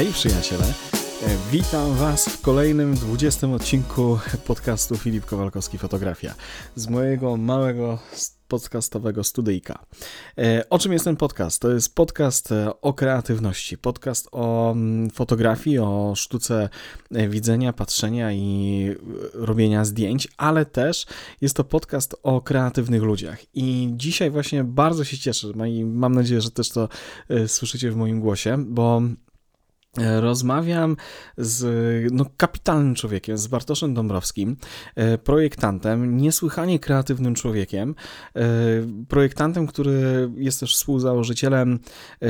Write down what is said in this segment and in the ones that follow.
Hej przyjaciele, E, witam Was w kolejnym 20 odcinku podcastu Filip Kowalkowski Fotografia z mojego małego podcastowego studyjka. E, o czym jest ten podcast? To jest podcast e, o kreatywności, podcast o mm, fotografii, o sztuce widzenia, patrzenia i robienia zdjęć, ale też jest to podcast o kreatywnych ludziach. I dzisiaj właśnie bardzo się cieszę i mam nadzieję, że też to słyszycie w moim głosie, bo rozmawiam z no, kapitalnym człowiekiem, z Bartoszem Dąbrowskim, e, projektantem, niesłychanie kreatywnym człowiekiem, e, projektantem, który jest też współzałożycielem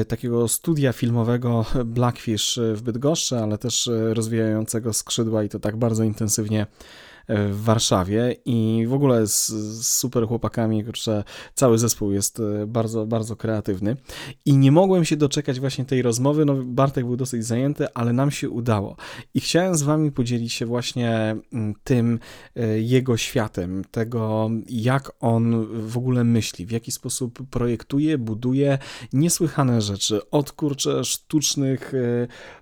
takiego studia filmowego Blackfish w Bydgoszczy, ale też rozwijającego skrzydła i to tak bardzo intensywnie w Warszawie i w ogóle z, z super chłopakami, kurczę, cały zespół jest e, bardzo, bardzo kreatywny. I nie mogłem się doczekać właśnie tej rozmowy, no Bartek był dosyć zajęty, ale nam się udało. I chciałem z wami podzielić się właśnie mm, tym e, jego światem, tego jak on w ogóle myśli, w jaki sposób projektuje, buduje niesłychane rzeczy, od kurczę sztucznych e,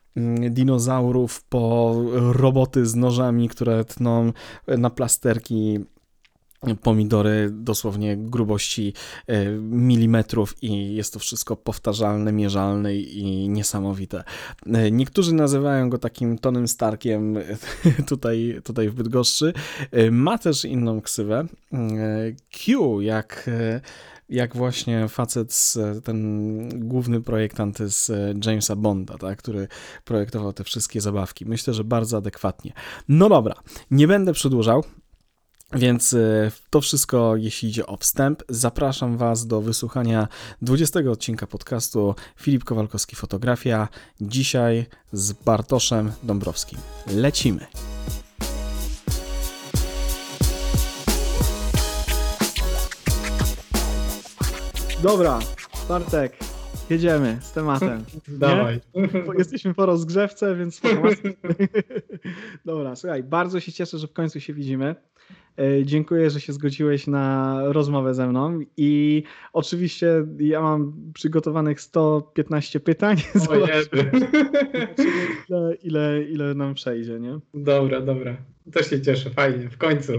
dinozaurów po roboty z nożami, które tną na plasterki pomidory dosłownie grubości e, milimetrów i jest to wszystko powtarzalne, mierzalne i niesamowite. E, niektórzy nazywają go takim Tonym Starkiem tutaj, tutaj w Bydgoszczy. E, ma też inną ksywę. Q jak jak właśnie facet, z, ten główny projektant z Jamesa Bonda, tak, który projektował te wszystkie zabawki. Myślę, że bardzo adekwatnie. No dobra, nie będę przedłużał. Więc e, to wszystko, jeśli idzie o wstęp. Zapraszam Was do wysłuchania 20 odcinka podcastu Filip Kowalkowski Fotografia. Dzisiaj z Bartoszem Dąbrowskim. Lecimy. Dobra, Bartek, jedziemy z tematem. Dawaj. Jesteśmy po rozgrzewce, więc Dobra, słuchaj, bardzo się cieszę, że w końcu się widzimy. E, dziękuję, że się zgodziłeś na rozmowę ze mną i oczywiście ja mam przygotowanych 115 pytań. Zobaczymy, ile, ile, ile nam przejdzie, nie? Dobra, dobra. To się cieszę, fajnie, w końcu.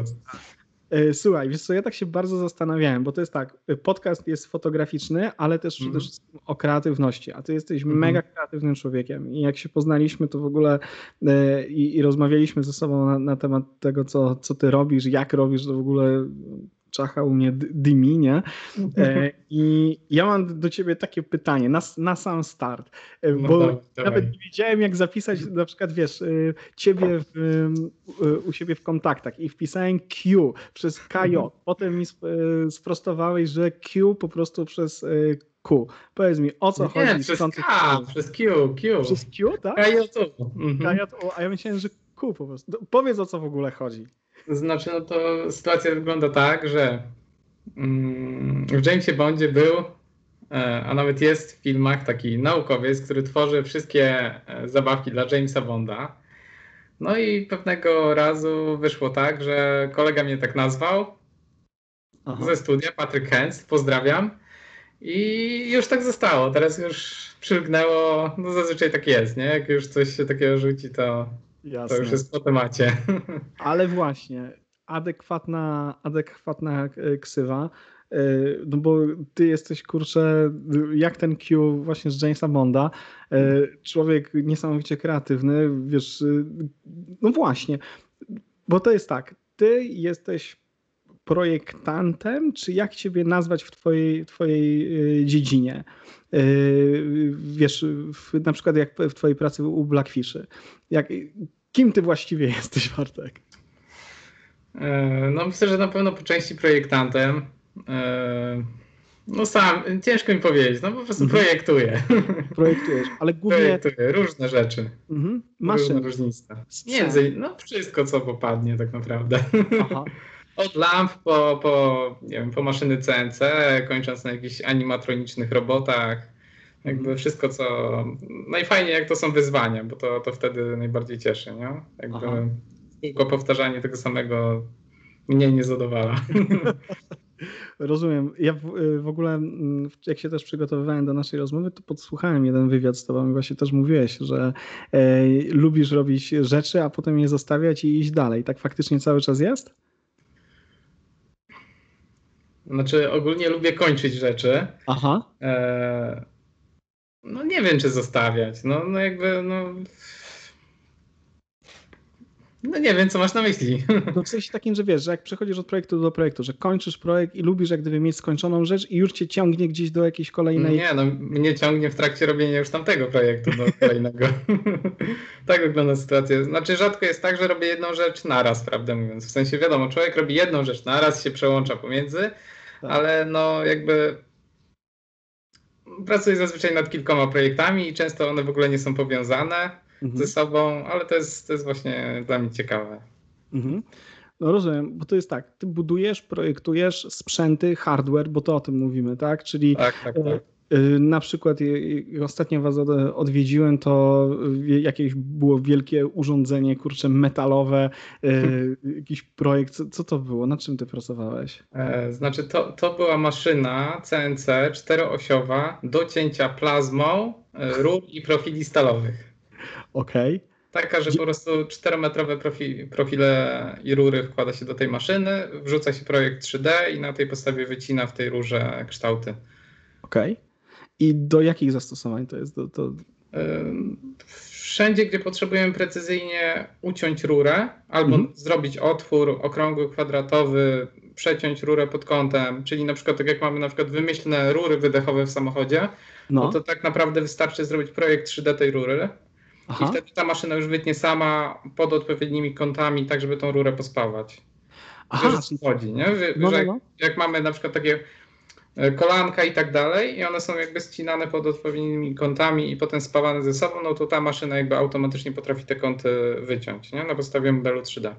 E, słuchaj, wiesz co, ja tak się bardzo zastanawiałem, bo to jest tak, e, podcast jest fotograficzny, ale też przede mm. wszystkim o kreatywności, a ty jesteś mm. mega kreatywnym człowiekiem i jak się poznaliśmy, to w ogóle e, i, i rozmawialiśmy ze sobą na, na, temat tego, co, co ty robisz, jak robisz, to w ogóle czacha u mnie dymi, nie? E, I ja mam do ciebie takie pytanie na, na sam start, e, no bo nawet nie wiedziałem jak zapisać na przykład, wiesz, e, ciebie w, u siebie w kontaktach i wpisałem Q przez KJ, mhm. potem mi sprostowałeś, że Q po prostu przez Q. Powiedz mi, o co nie, chodzi? przez K, przez Q, Q. Przez Q, tak? KJ, mhm. a ja myślałem, że Q po prostu. Powiedz o co w ogóle chodzi. Znaczy, no to sytuacja wygląda tak, że mm, w Jamesie Bondzie był, e, a nawet jest w filmach taki naukowiec, który tworzy wszystkie e, zabawki dla Jamesa Bonda. No i pewnego razu wyszło tak, że kolega mnie tak nazwał Aha. ze studia, Patrick Hens, pozdrawiam. I już tak zostało. Teraz już przylgnęło, no zazwyczaj tak jest, nie? Jak już coś się takiego rzuci, to Jasne. To już jest po temacie. Ale właśnie, adekwatna, adekwatna e, ksywa, e, no bo ty jesteś, kurczę, jak ten Q właśnie z Jamesa Bonda, e, człowiek niesamowicie kreatywny, wiesz, no właśnie, bo to jest tak, ty jesteś projektantem, czy jak ciebie nazwać w twojej, twojej dziedzinie? Wiesz, w, na przykład jak w twojej pracy u Blackfishy. Jak, kim ty właściwie jesteś, Bartek? E, no myślę, że na pewno po części projektantem. E, no sam, ciężko mi powiedzieć, no po prostu mhm. projektuję. Projektujesz, ale głównie... Projektuję różne rzeczy. Mhm. Różne różnice. Między, no wszystko, co popadnie tak naprawdę. Aha. Od lamp po, po, nie wiem, po maszyny CNC, kończąc na jakichś animatronicznych robotach jakby wszystko, co. Najfajniej, jak to są wyzwania, bo to, to wtedy najbardziej cieszy, nie? Jakby tylko powtarzanie tego samego mnie nie zadowala. Rozumiem. Ja w, w, ogóle, mm, jak się też przygotowywałem do naszej rozmowy, to podsłuchałem jeden wywiad z tobą i właśnie też mówiłeś, że e, lubisz robić rzeczy, a potem je zostawiać i iść dalej. Tak faktycznie cały czas jest? Znaczy, ogólnie lubię kończyć rzeczy. Aha. E, no nie wiem, czy zostawiać. No, no jakby, no no nie wiem, co masz na myśli. No w sensie takim, że wiesz, że jak przechodzisz od projektu do projektu, że kończysz projekt i lubisz jak gdyby mieć skończoną rzecz i już cię ciągnie gdzieś do jakiejś kolejnej... Nie, no mnie ciągnie w trakcie robienia już tamtego projektu do kolejnego. tak wygląda sytuacja. Znaczy rzadko jest tak, że robię jedną rzecz naraz, prawdę mówiąc. W sensie wiadomo, człowiek robi jedną rzecz naraz, się przełącza pomiędzy, tak. ale no jakby pracuję zazwyczaj nad kilkoma projektami i często one w ogóle nie są powiązane mhm. ze sobą, ale to jest, to jest właśnie dla mnie ciekawe. Mhm. No rozumiem, bo to jest tak, ty budujesz, projektujesz sprzęty, hardware, bo to o tym mówimy, tak? Czyli tak, tak, tak. Y, na przykład ostatnio was odwiedziłem, to jakieś było wielkie urządzenie, kurczę, metalowe, y, jakiś projekt. Co to było? Na czym ty pracowałeś? E, znaczy, to, to była maszyna CNC czteroosiowa do cięcia plazmą rur i profili stalowych. Okej. Okay. Taka, że po prostu 4-metrowe profile i rury wkłada się do tej maszyny, wrzuca się projekt 3D i na tej podstawie wycina w tej rurze kształty. Okej. Okay. I do jakich zastosowań to jest? Do, to... Wszędzie, gdzie potrzebujemy precyzyjnie uciąć rurę albo mhm. zrobić otwór okrągły, kwadratowy, przeciąć rurę pod kątem, czyli na przykład tak jak mamy na przykład wymyślne rury wydechowe w samochodzie, no. no to tak naprawdę wystarczy zrobić projekt 3D tej rury Aha. i wtedy ta maszyna już wytnie sama pod odpowiednimi kątami, tak żeby tą rurę pospawać. Aha. Wiesz, chodzi, nie? Że, no, no, no. Jak, jak mamy na przykład takie kolanka i tak dalej i one są jakby ścinane pod odpowiednimi kątami i potem spawane ze sobą, no to ta maszyna jakby automatycznie potrafi te kąty wyciąć, nie? Na podstawie modelu 3D.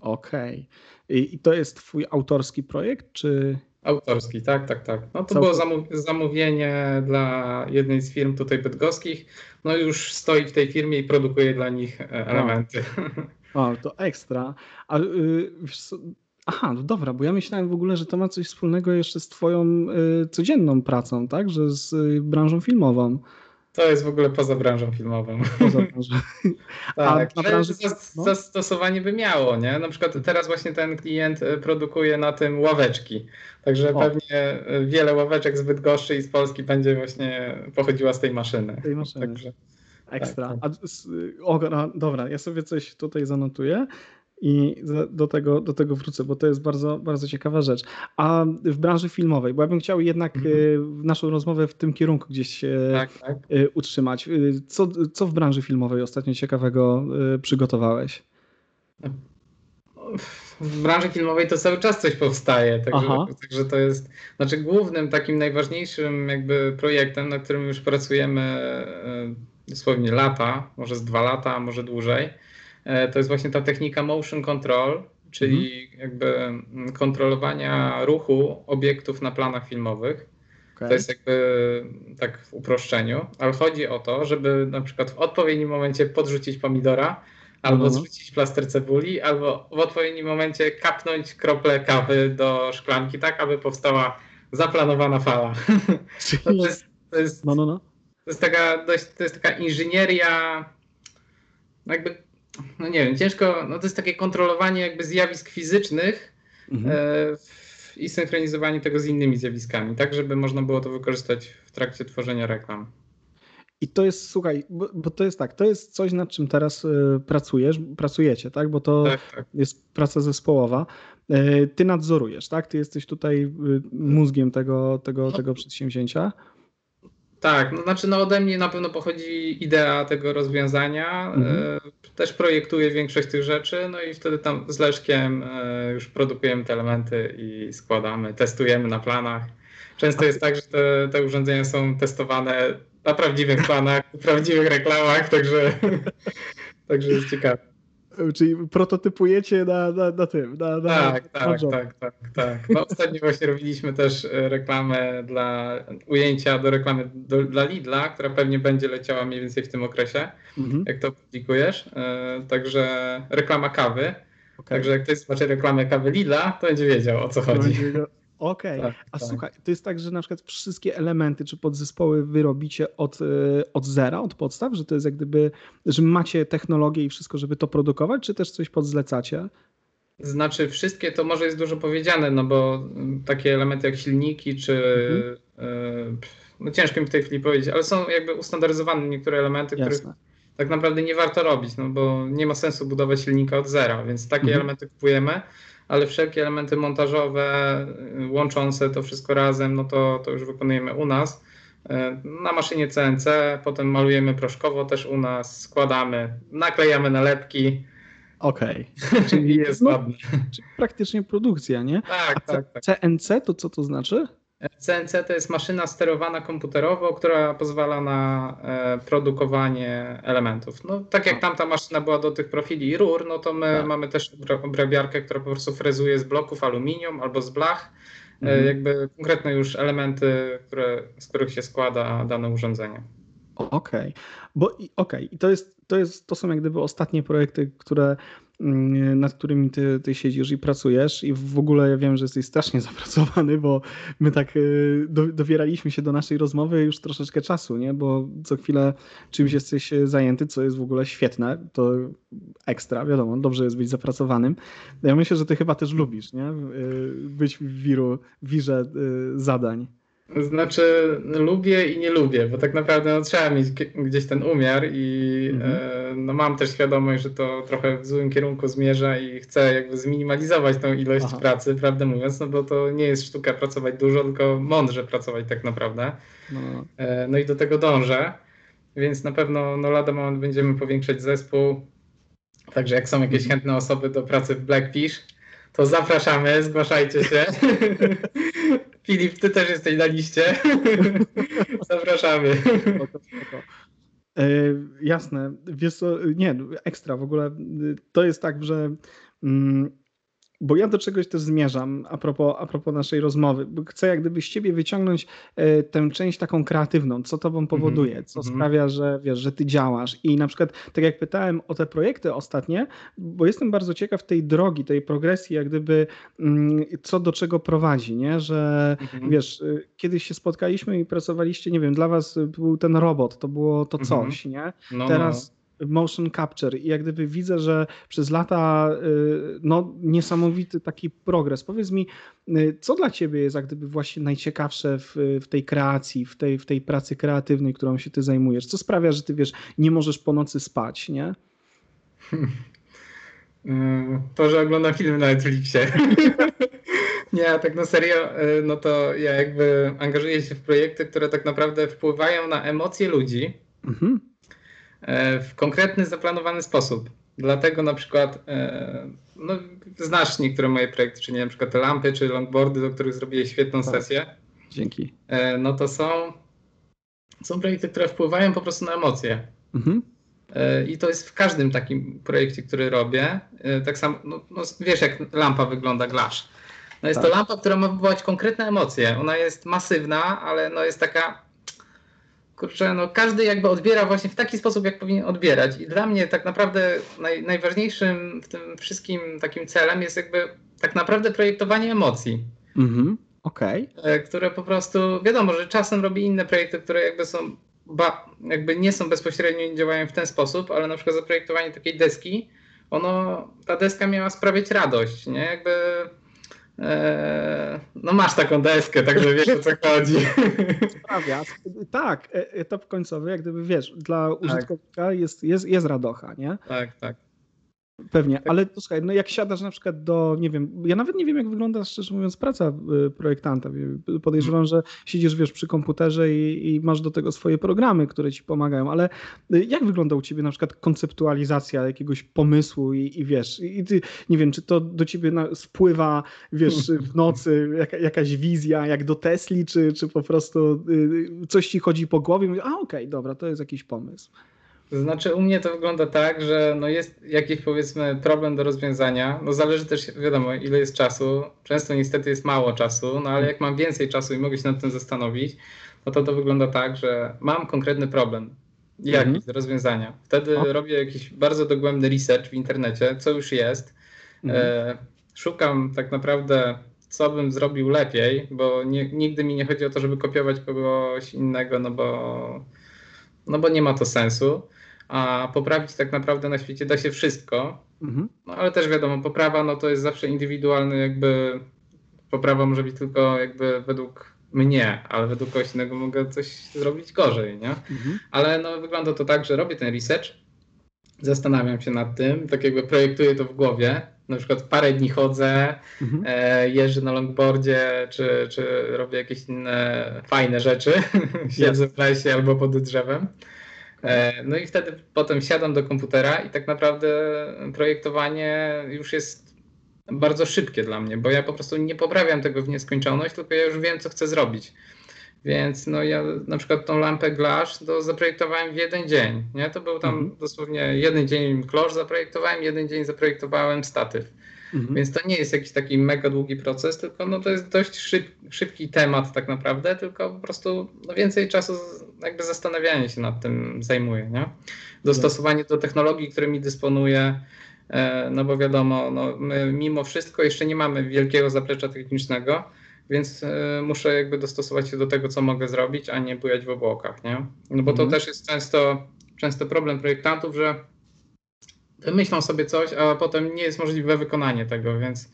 Okej. Okay. I to jest twój autorski projekt, czy... Autorski, tak, tak, tak. No to było zamówienie dla jednej z firm tutaj bydgoskich. No już stoi w tej firmie i produkuje dla nich e, elementy. O, to ekstra. A y, Aha, no dobra, bo ja myślałem w ogóle, że to ma coś wspólnego jeszcze z twoją y, codzienną pracą, tak? Że z y, branżą filmową. To jest w ogóle poza branżą filmową. Poza branżą. tak, A branży... No? zastosowanie by miało, nie? Na przykład teraz właśnie ten klient y, produkuje na tym ławeczki. Także o. pewnie y, wiele ławeczek z Bydgoszczy i z Polski będzie właśnie pochodziła z tej maszyny. Tej maszyny. Także, Ekstra. Tak, tak. A, o, no, dobra, ja sobie coś tutaj zanotuję i do tego, do tego wrócę, bo to jest bardzo, bardzo ciekawa rzecz. A w branży filmowej, bo ja bym chciał jednak mhm. naszą rozmowę w tym kierunku gdzieś tak, tak. E, utrzymać. E, co, co w branży filmowej ostatnio ciekawego e, przygotowałeś? W branży filmowej to cały czas coś powstaje, także, także to jest, znaczy głównym takim najważniejszym jakby projektem, na którym już pracujemy dosłownie lata, może z dwa lata, może dłużej, E, to jest właśnie ta technika motion control, czyli mhm. jakby mm, kontrolowania ruchu obiektów na planach filmowych. Okay. To jest jakby tak w uproszczeniu, ale chodzi o to, żeby na przykład w odpowiednim momencie podrzucić pomidora, albo no. zrzucić plaster cebuli, albo w odpowiednim momencie kapnąć krople kawy do szklanki, tak aby powstała zaplanowana fala. To, jest, to, jest, no, no, no. to jest taka dość, to jest taka inżynieria jakby no nie wiem, ciężko, no to jest takie kontrolowanie jakby zjawisk fizycznych mhm. e, i synchronizowanie tego z innymi zjawiskami, tak żeby można było to wykorzystać w trakcie tworzenia reklam. I to jest, słuchaj, bo, bo, to jest tak, to jest coś, nad czym teraz y, pracujesz, pracujecie, tak? Bo to tak, tak. jest praca zespołowa. Y, ty nadzorujesz, tak? Ty jesteś tutaj y, mózgiem tego, tego, no. tego przedsięwzięcia. Tak, no znaczy no ode mnie na pewno pochodzi idea tego rozwiązania. Mhm. E, też projektuję większość tych rzeczy, no i wtedy tam z Leszkiem e, już produkujemy te elementy i składamy, testujemy na planach. Często jest tak, że te, te urządzenia są testowane na prawdziwych planach, w prawdziwych reklamach, także, także jest ciekawe. Czyli prototypujecie na, na, na tym. Na, na, tak, tak, tak, tak, tak. No, ostatnio właśnie robiliśmy też e, reklamę dla ujęcia do reklamy do, dla Lidla, która pewnie będzie leciała mniej więcej w tym okresie, mhm. jak to publikujesz. E, także reklama kawy. Okay. Także jak ktoś zobaczy reklamę kawy Lidla, to będzie wiedział o co chodzi. Okej, okay. tak, a tak. słuchaj, to jest tak, że na przykład wszystkie elementy czy podzespoły wy robicie od, e, od zera, od podstaw, że to jest jak gdyby, że macie technologię i wszystko, żeby to produkować, czy też coś podzlecacie? Znaczy wszystkie to może jest dużo powiedziane, no bo takie elementy jak silniki czy mhm. no ciężko mi w tej chwili powiedzieć, ale są jakby ustandaryzowane niektóre elementy, Jasne. których tak naprawdę nie warto robić, no bo nie ma sensu budować silnika od zera, więc takie mhm. elementy kupujemy, ale wszelkie elementy montażowe, y, łączące to wszystko razem, no to, to już wykonujemy u nas y, na maszynie CNC, potem malujemy proszkowo też u nas, składamy, naklejamy nalepki. Okej. Okay. Czyli jest no, czyli praktycznie produkcja, nie? Tak, tak, tak. CNC to co to znaczy? CNC to jest maszyna sterowana komputerowo, która pozwala na e, produkowanie elementów. No, tak jak tamta maszyna była do tych profili i rur, no to my tak. mamy też obrabiarkę, która po prostu frezuje z bloków aluminium albo z blach, e, mhm. jakby konkretne już elementy, które, z których się składa dane urządzenie. Okej, okay. bo okej, okay. i to jest, to jest, to są jak gdyby ostatnie projekty, które nad którymi ty, ty siedzisz i pracujesz i w ogóle ja wiem, że jesteś strasznie zapracowany, bo my tak y, do, dowieraliśmy się do naszej rozmowy już troszeczkę czasu, nie? bo co chwilę czymś jesteś zajęty, co jest w ogóle świetne, to ekstra, wiadomo, dobrze jest być zapracowanym. Ja myślę, że ty chyba też lubisz, nie? Y, być w wiru, wirze y, zadań. Znaczy, lubię i nie lubię, bo tak naprawdę no, trzeba mieć gdzieś ten umiar i mhm. e, no, mam też świadomość, że to trochę w złym kierunku zmierza i chcę jakby zminimalizować tą ilość Aha. pracy, prawdę mówiąc, no bo to nie jest sztuka pracować dużo, tylko mądrze pracować tak naprawdę. No, e, no i do tego dążę, więc na pewno no, lada moment będziemy powiększać zespół, także jak są jakieś mhm. chętne osoby do pracy w Blackfish, to zapraszamy, zgłaszajcie się. Filip, ty też jesteś na liście. Zapraszamy. E, jasne. Wiesz co, nie, ekstra. W ogóle to jest tak, że mm, bo ja do czegoś też zmierzam a propos, a propos naszej rozmowy. Chcę jak gdyby z ciebie wyciągnąć e, tę część taką kreatywną, co tobą powoduje, mm -hmm. co mm -hmm. sprawia, że wiesz, że ty działasz. I na przykład, tak jak pytałem o te projekty ostatnie, bo jestem bardzo ciekaw tej drogi, tej progresji, jak gdyby mm, co do czego prowadzi, nie? Że mm -hmm. wiesz, e, kiedyś się spotkaliśmy i pracowaliście, nie wiem, dla was był ten robot, to było to mhm. coś, nie? No, Teraz no motion capture i jak gdyby widzę, że przez lata y, no, niesamowity taki progres. Powiedz mi, y, co dla ciebie jest jak gdyby właśnie najciekawsze w, w tej kreacji, w tej, w tej pracy kreatywnej, którą się ty zajmujesz? Co sprawia, że ty wiesz, nie możesz po nocy spać, nie? To, że oglądam filmy na Netflixie. Nie, tak na serio, y, no to ja jakby angażuję się w projekty, które tak naprawdę wpływają na emocje ludzi. Mhm. E, w konkretny, zaplanowany sposób. Dlatego na przykład, e, no, znasz niektóre moje projekty, czyli na przykład te lampy czy longboardy, do których zrobiłeś świetną tak. sesję. Dzięki. E, no to są, są projekty, które wpływają po prostu na emocje. Mhm. I to jest w każdym takim projekcie, który robię. Tak samo, no, no wiesz jak lampa wygląda, glasz. No jest tak. to lampa, która ma wywołać konkretne emocje. Ona jest masywna, ale no jest taka kurczę, no każdy jakby odbiera właśnie w taki sposób, jak powinien odbierać. I dla mnie tak naprawdę naj, najważniejszym w tym wszystkim takim celem jest jakby tak naprawdę projektowanie emocji. Mhm, okej. Okay. E, które po prostu, wiadomo, że czasem robi inne projekty, które jakby są, ba, jakby nie są bezpośrednio i działają w ten sposób, ale na przykład zaprojektowanie takiej deski, ono, ta deska miała sprawiać radość, nie? Jakby no masz taką deskę, także wiesz o co chodzi. Sprawia. Tak, e, etap końcowy, jak gdyby wiesz, dla tak. użytkownika jest, jest, jest radocha, nie? Tak, tak. Pewnie, tak. ale to słuchaj, no jak siadasz na przykład do, nie wiem, ja nawet nie wiem, jak wygląda, szczerze mówiąc, praca y, projektanta. Podejrzewam, że siedzisz, wiesz, przy komputerze i, i, masz do tego swoje programy, które ci pomagają, ale y, jak wygląda u ciebie na przykład konceptualizacja jakiegoś pomysłu i, i wiesz, i ty, nie wiem, czy to do ciebie na, spływa, wiesz, w nocy jaka, jakaś wizja, jak do Tesli, czy, czy po prostu y, coś ci chodzi po głowie i mówisz, a okej, okay, dobra, to jest jakiś pomysł. To znaczy u mnie to wygląda tak, że no jest jakiś powiedzmy problem do rozwiązania. No zależy też, wiadomo, ile jest czasu. Często niestety jest mało czasu, no ale jak mam więcej czasu i mogę się nad tym zastanowić, no to to wygląda tak, że mam konkretny problem. Jakiś mhm. do rozwiązania. Wtedy o. robię jakiś bardzo dogłębny research w internecie, co już jest. Mhm. E, szukam tak naprawdę co bym zrobił lepiej, bo nie, nigdy mi nie chodzi o to, żeby kopiować kogoś innego, no bo, no bo nie ma to sensu. A poprawić tak naprawdę na świecie da się wszystko. Mhm. No ale też wiadomo, poprawa no to jest zawsze indywidualny, jakby poprawa może być tylko jakby według mnie, ale według kogoś innego mogę coś zrobić gorzej, nie? Mhm. Ale no wygląda to tak, że robię ten research, zastanawiam się nad tym, tak jakby projektuję to w głowie, na przykład parę dni chodzę, mhm. e, jeżdżę na longboardzie, czy, czy robię jakieś inne fajne rzeczy, siedzę w lesie albo pod drzewem. E, no i wtedy potem siadam do komputera i tak naprawdę projektowanie już jest bardzo szybkie dla mnie, bo ja po prostu nie poprawiam tego w nieskończoność, tylko ja już wiem, co chcę zrobić. Więc no ja na przykład tą lampę Glash to zaprojektowałem w jeden dzień. Nie? To był tam mhm. dosłownie jeden dzień klosz zaprojektowałem, jeden dzień zaprojektowałem statyw. Mhm. Więc to nie jest jakiś taki mega długi proces, tylko no to jest dość szyb, szybki temat tak naprawdę, tylko po prostu no więcej czasu jakby zastanawianie się nad tym zajmuje. Nie? Dostosowanie do technologii, którymi dysponuję, e, no bo wiadomo, no my mimo wszystko jeszcze nie mamy wielkiego zaplecza technicznego, więc e, muszę jakby dostosować się do tego, co mogę zrobić, a nie bujać w obłokach, nie? No bo to mhm. też jest często, często problem projektantów, że wymyślą sobie coś, a potem nie jest możliwe wykonanie tego, więc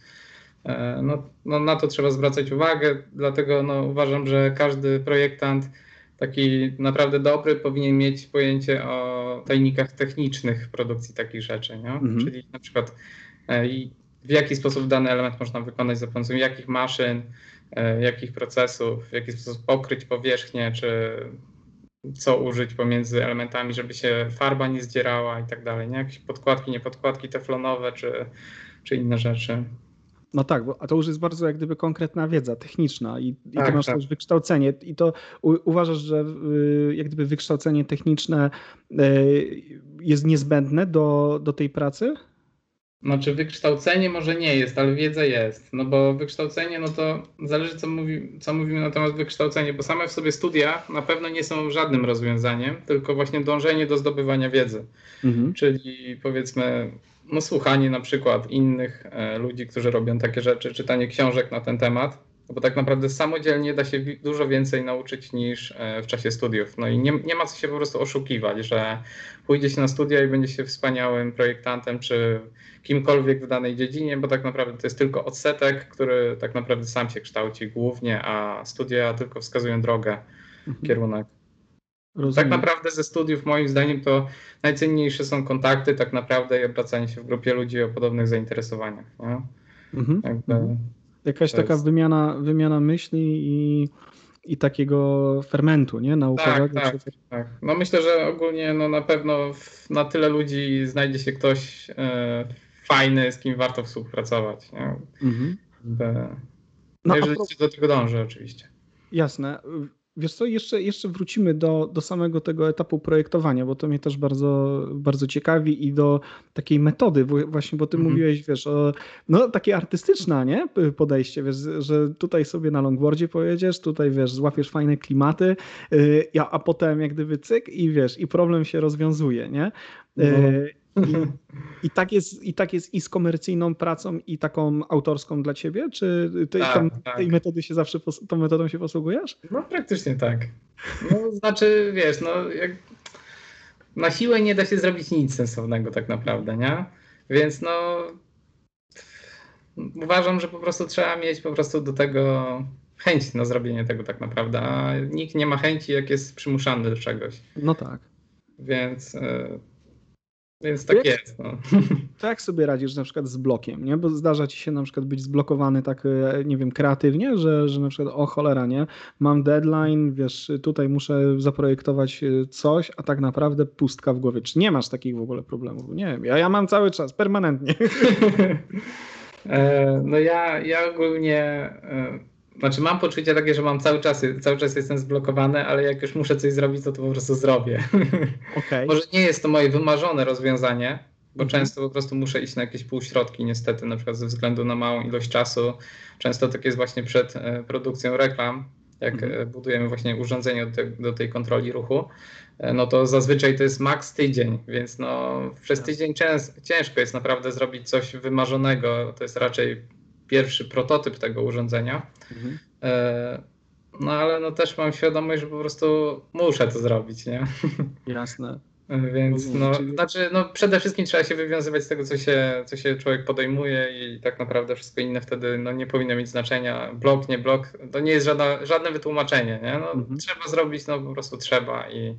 e, no, no na to trzeba zwracać uwagę, dlatego no, uważam, że każdy projektant taki naprawdę dobry powinien mieć pojęcie o tajnikach technicznych produkcji takich rzeczy, nie? Mhm. czyli na przykład e, w jaki sposób dany element można wykonać za pomocą jakich maszyn, E, jakich procesów, w jaki sposób pokryć powierzchnię, czy co użyć pomiędzy elementami, żeby się farba nie zdzierała i tak dalej, nie? Jakieś podkładki, nie podkładki teflonowe, czy, czy inne rzeczy. No tak, bo, a to już jest bardzo jak gdyby konkretna wiedza techniczna i, i tak, masz tak. też wykształcenie i to u, uważasz, że y, jak gdyby wykształcenie techniczne y, jest niezbędne do, do tej pracy? Znaczy wykształcenie może nie jest, ale wiedza jest. No bo wykształcenie, no to zależy co, mówi, co mówimy na temat wykształcenia, bo same w sobie studia na pewno nie są żadnym rozwiązaniem, tylko właśnie dążenie do zdobywania wiedzy. Mhm. Czyli powiedzmy, no słuchanie na przykład innych e, ludzi, którzy robią takie rzeczy, czytanie książek na ten temat, no bo tak naprawdę samodzielnie da się dużo więcej nauczyć niż e, w czasie studiów. No i nie, nie ma co się po prostu oszukiwać, że pójdzie się na studia i będzie się wspaniałym projektantem czy kimkolwiek w danej dziedzinie, bo tak naprawdę to jest tylko odsetek, który tak naprawdę sam się kształci głównie, a studia tylko wskazują drogę, mhm. kierunek. Rozumiem. Tak naprawdę ze studiów moim zdaniem to najcenniejsze są kontakty tak naprawdę i obracanie się w grupie ludzi o podobnych zainteresowaniach. Nie? Mhm. Jakby, mhm. Jakaś taka jest... wymiana, wymiana myśli i, i takiego fermentu, nie? Naukowego. Tak, tak, tak. No myślę, że ogólnie no na pewno na tyle ludzi znajdzie się ktoś e, fajny, z kim warto współpracować. Nie? Mhm. no, no, jeżeli pro... się do tego dąży oczywiście. Jasne. Wiesz co, jeszcze, jeszcze wrócimy do, do samego tego etapu projektowania, bo to mnie też bardzo, bardzo ciekawi i do takiej metody właśnie, bo ty mm -hmm. mówiłeś, wiesz, o, no takie artystyczne, nie, podejście, wiesz, że tutaj sobie na longboardzie pojedziesz, tutaj, wiesz, złapiesz fajne klimaty, yy, a potem jak gdyby cyk i wiesz, i problem się rozwiązuje, nie? Yy, i, I, tak jest, I tak jest i z komercyjną pracą, i taką autorską dla ciebie? Czy ty, tak, tam, tak. tej metody się zawsze, tą metodą się posługujesz? No praktycznie tak. No, znaczy, wiesz, no jak na siłę nie da się zrobić nic sensownego tak naprawdę, nie? Więc no uważam, że po prostu trzeba mieć po prostu do tego chęć na zrobienie tego tak naprawdę, a nikt nie ma chęci, jak jest przymuszany do czegoś. No tak. Więc y, więc tak jak, jest. No. To jak sobie radzisz na przykład z blokiem, nie? Bo zdarza ci się na przykład być zblokowany tak, e, nie wiem, kreatywnie, że, że na przykład o cholera, nie? Mam deadline, wiesz, tutaj muszę zaprojektować e, coś, a tak naprawdę pustka w głowie. Czy nie masz takich w ogóle problemów? Nie wiem, ja, ja mam cały czas, permanentnie. E, no ja, ja ogólnie znaczy mam poczucie takie, że mam cały czas, cały czas jestem zblokowany, ale jak już muszę coś zrobić, to to po prostu zrobię. Okay. Może nie jest to moje wymarzone rozwiązanie, bo mhm. często po prostu muszę iść na jakieś półśrodki niestety, na przykład ze względu na małą ilość czasu. Często tak jest właśnie przed e, produkcją reklam, jak mhm. E, budujemy właśnie urządzenie do, te, do, tej kontroli ruchu, e, no to zazwyczaj to jest maks tydzień, więc no przez tydzień ciężko jest naprawdę zrobić coś wymarzonego. To jest raczej pierwszy prototyp tego urządzenia. Mhm. No ale no też mam świadomość, że po prostu muszę to zrobić, nie? Jasne. Więc no, znaczy, no przede wszystkim trzeba się wywiązywać z tego, co się, co się człowiek podejmuje i tak naprawdę wszystko inne wtedy no, nie powinno mieć znaczenia. Blok, nie blok, to nie jest żadna, żadne wytłumaczenie. Nie? No, mhm. Trzeba zrobić, no po prostu trzeba i,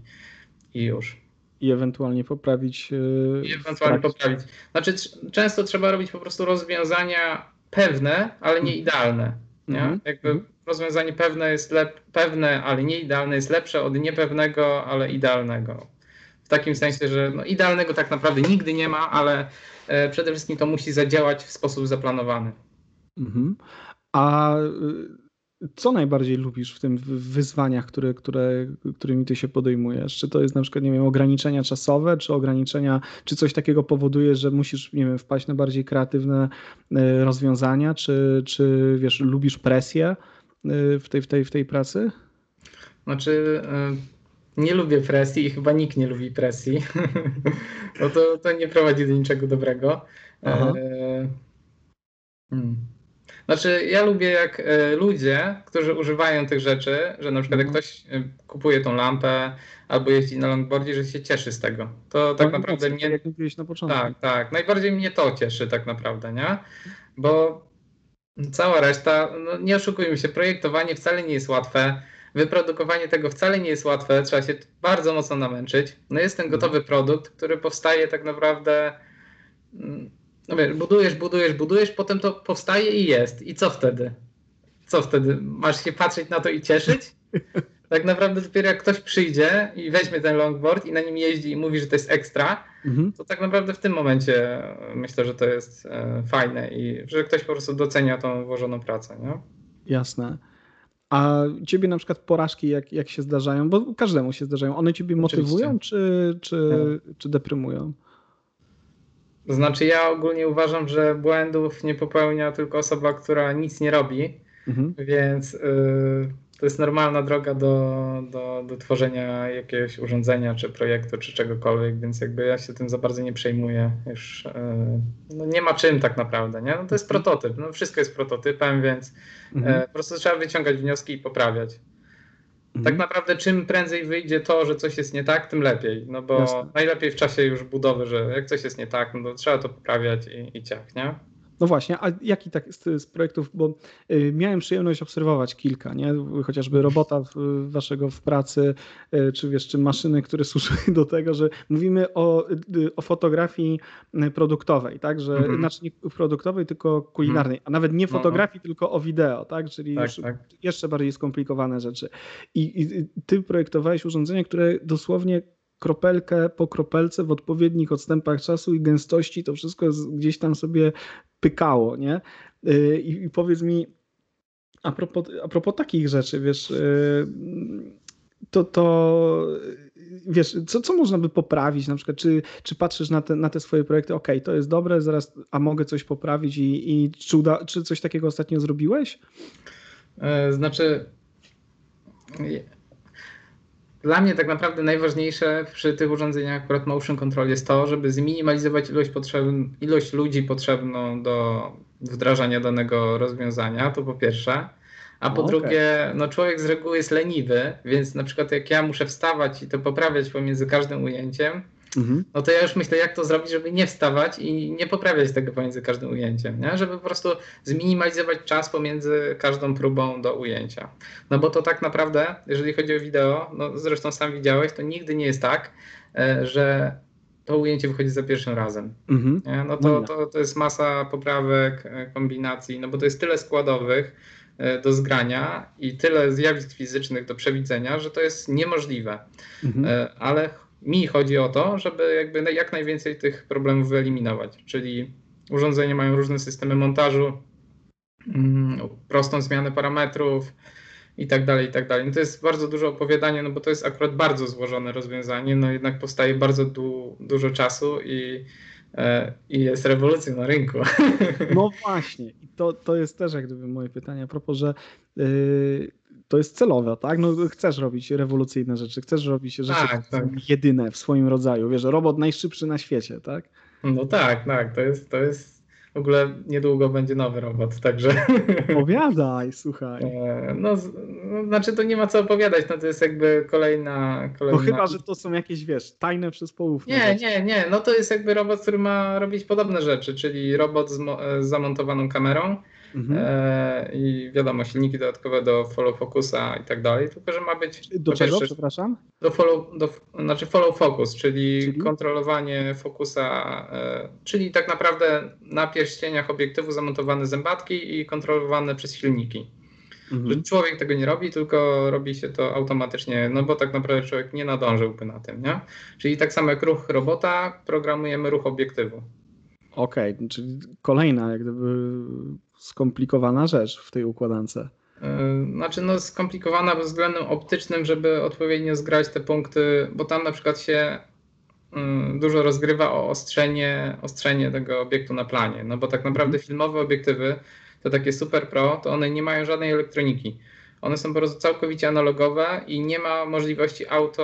i już. I ewentualnie poprawić. Yy, I ewentualnie poprawić. Znaczy, często trzeba robić po prostu rozwiązania pewne, ale nie mhm. idealne. Nie? Mhm. Jakby mhm. rozwiązanie pewne jest lep, pewne, ale nie idealne jest lepsze od niepewnego, ale idealnego. W takim sensie, że no, idealnego tak naprawdę nigdy nie ma, ale e, przede wszystkim to musi zadziałać w sposób zaplanowany. Mhm. A y, co najbardziej lubisz w tym wyzwaniach, które, które, którymi ty się podejmujesz? Czy to jest na przykład, nie wiem, ograniczenia czasowe, czy ograniczenia, czy coś takiego powoduje, że musisz, nie wiem, wpaść na bardziej kreatywne e, rozwiązania, czy, czy wiesz, lubisz presję e, w tej, w tej, w tej pracy? Znaczy, nie lubię presji i chyba nikt nie lubi presji, bo to, to nie prowadzi do niczego dobrego. E, hmm. Znaczy, ja lubię jak e, ludzie, którzy używają tych rzeczy, że na przykład jak mhm. ktoś e, kupuje tą lampę albo jeździ na longboardzie, że się cieszy z tego. To tak no, naprawdę mnie. Jak mówiłeś na początku. Tak, tak. Najbardziej mnie to cieszy tak naprawdę, nie? Bo cała reszta, no nie oszukujmy się, projektowanie wcale nie jest łatwe Wyprodukowanie tego wcale nie jest łatwe, trzeba się bardzo mocno namęczyć. No jest ten mhm. gotowy produkt, który powstaje tak naprawdę. No wiesz, budujesz, budujesz, budujesz, potem to powstaje i jest. I co wtedy? Co wtedy? Masz się patrzeć na to i cieszyć? Tak naprawdę dopiero jak ktoś przyjdzie i weźmie ten longboard i na nim jeździ i mówi, że to jest ekstra, mhm. to tak naprawdę w tym momencie myślę, że to jest e, fajne i że ktoś po prostu docenia tą włożoną pracę. Nie? Jasne. A ciebie na przykład porażki, jak, jak się zdarzają, bo każdemu się zdarzają, one ciebie motywują czy, czy, czy deprymują? Znaczy, ja ogólnie uważam, że błędów nie popełnia tylko osoba, która nic nie robi, mhm. więc. Yy to jest normalna droga do, do, do tworzenia jakiegoś urządzenia, czy projektu, czy czegokolwiek, więc jakby ja się tym za bardzo nie przejmuję. Już e, no nie ma czym tak naprawdę, nie? No to jest mhm. prototyp, no wszystko jest prototypem, więc e, mhm. po prostu trzeba wyciągać wnioski i poprawiać. Mhm. Tak naprawdę czym prędzej wyjdzie to, że coś jest nie tak, tym lepiej, no bo Jasne. najlepiej w czasie już budowy, że jak coś jest nie tak, no to trzeba to poprawiać i, i ciach, nie? No właśnie, a jaki tak z, z projektów, bo y, miałem przyjemność obserwować kilka, nie? chociażby robota w, waszego w pracy, y, czy wiesz, czy maszyny, które służyły do tego, że mówimy o, y, o fotografii produktowej, tak, że mhm. znaczy nie produktowej, tylko kulinarnej, a nawet nie no, no. fotografii, no. tylko o wideo, tak, czyli tak, tak. jeszcze bardziej skomplikowane rzeczy. I, I ty projektowałeś urządzenie, które dosłownie kropelkę po kropelce w odpowiednich odstępach czasu i gęstości to wszystko gdzieś tam sobie pykało, nie? Y, I, i powiedz mi, a propos, a propos takich rzeczy, wiesz, y, to, to wiesz, co, co można by poprawić? Na przykład, czy, czy patrzysz na te, na te swoje projekty, ok, to jest dobre, zaraz, a mogę coś poprawić i, i czy, uda, czy coś takiego ostatnio zrobiłeś? E, znaczy, dla mnie tak naprawdę najważniejsze przy tych urządzeniach akurat motion control jest to, żeby zminimalizować ilość, potrzebn, ilość ludzi potrzebną do wdrażania danego rozwiązania, to po pierwsze. A po okay. drugie, no człowiek z reguły jest leniwy, więc na przykład jak ja muszę wstawać i to poprawiać pomiędzy każdym ujęciem, mhm. no to ja już myślę, jak to zrobić, żeby nie wstawać i nie poprawiać tego pomiędzy każdym ujęciem, nie? żeby po prostu zminimalizować czas pomiędzy każdą próbą do ujęcia. No bo to tak naprawdę, jeżeli chodzi o wideo, no zresztą sam widziałeś, to nigdy nie jest tak, e, że to ujęcie wychodzi za pierwszym razem. Mhm. No to, to, to jest masa poprawek, e, kombinacji, no bo to jest tyle składowych e, do zgrania i tyle zjawisk fizycznych do przewidzenia, że to jest niemożliwe. Mhm. Ale mi chodzi o to, żeby jakby jak najwięcej tych problemów wyeliminować. Czyli urządzenia mają różne systemy montażu, mm, prostą zmianę parametrów i tak dalej, i tak dalej. No to jest bardzo dużo opowiadania, no bo to jest akurat bardzo złożone rozwiązanie, no jednak powstaje bardzo du dużo czasu i, e, i jest rewolucja na rynku. No właśnie, i to, to jest też jak gdyby moje pytanie a propos, że yy, to jest celowe, tak? No chcesz robić rewolucyjne rzeczy, chcesz robić rzeczy tak, tak. jedyne w swoim rodzaju. Wiesz, robot najszybszy na świecie, tak? No tak, tak, to jest, to jest W ogóle niedługo będzie nowy robot, także. Opowiadaj, słuchaj. E, no, no, znaczy to nie ma co opowiadać, no to jest jakby kolejna. kolejna... No chyba, że to są jakieś, wiesz, tajne przyspołówne. Nie, nie, nie. No to jest jakby robot, który ma robić podobne rzeczy, czyli robot z, z zamontowaną kamerą Mhm. E, I wiadomo, silniki dodatkowe do follow focusa i tak dalej, tylko że ma być. Do czego, przepraszam? Do follow, do, znaczy follow focus, czyli, czyli? kontrolowanie fokusa, e, czyli tak naprawdę na pierścieniach obiektywu zamontowane zębatki i kontrolowane przez silniki. Mhm. Człowiek tego nie robi, tylko robi się to automatycznie, no bo tak naprawdę człowiek nie nadążyłby na tym, nie? Czyli tak samo jak ruch robota, programujemy ruch obiektywu. Okej, okay, czyli kolejna jak gdyby skomplikowana rzecz w tej układance. E, znaczy, no skomplikowana pod względem optycznym, żeby odpowiednio zgrać te punkty, bo tam na przykład się mm, dużo rozgrywa o ostrzenie, ostrzenie tego obiektu na planie. No bo tak naprawdę mhm. filmowe obiektywy, to takie Super Pro, to one nie mają żadnej elektroniki. One są po prostu całkowicie analogowe i nie ma możliwości auto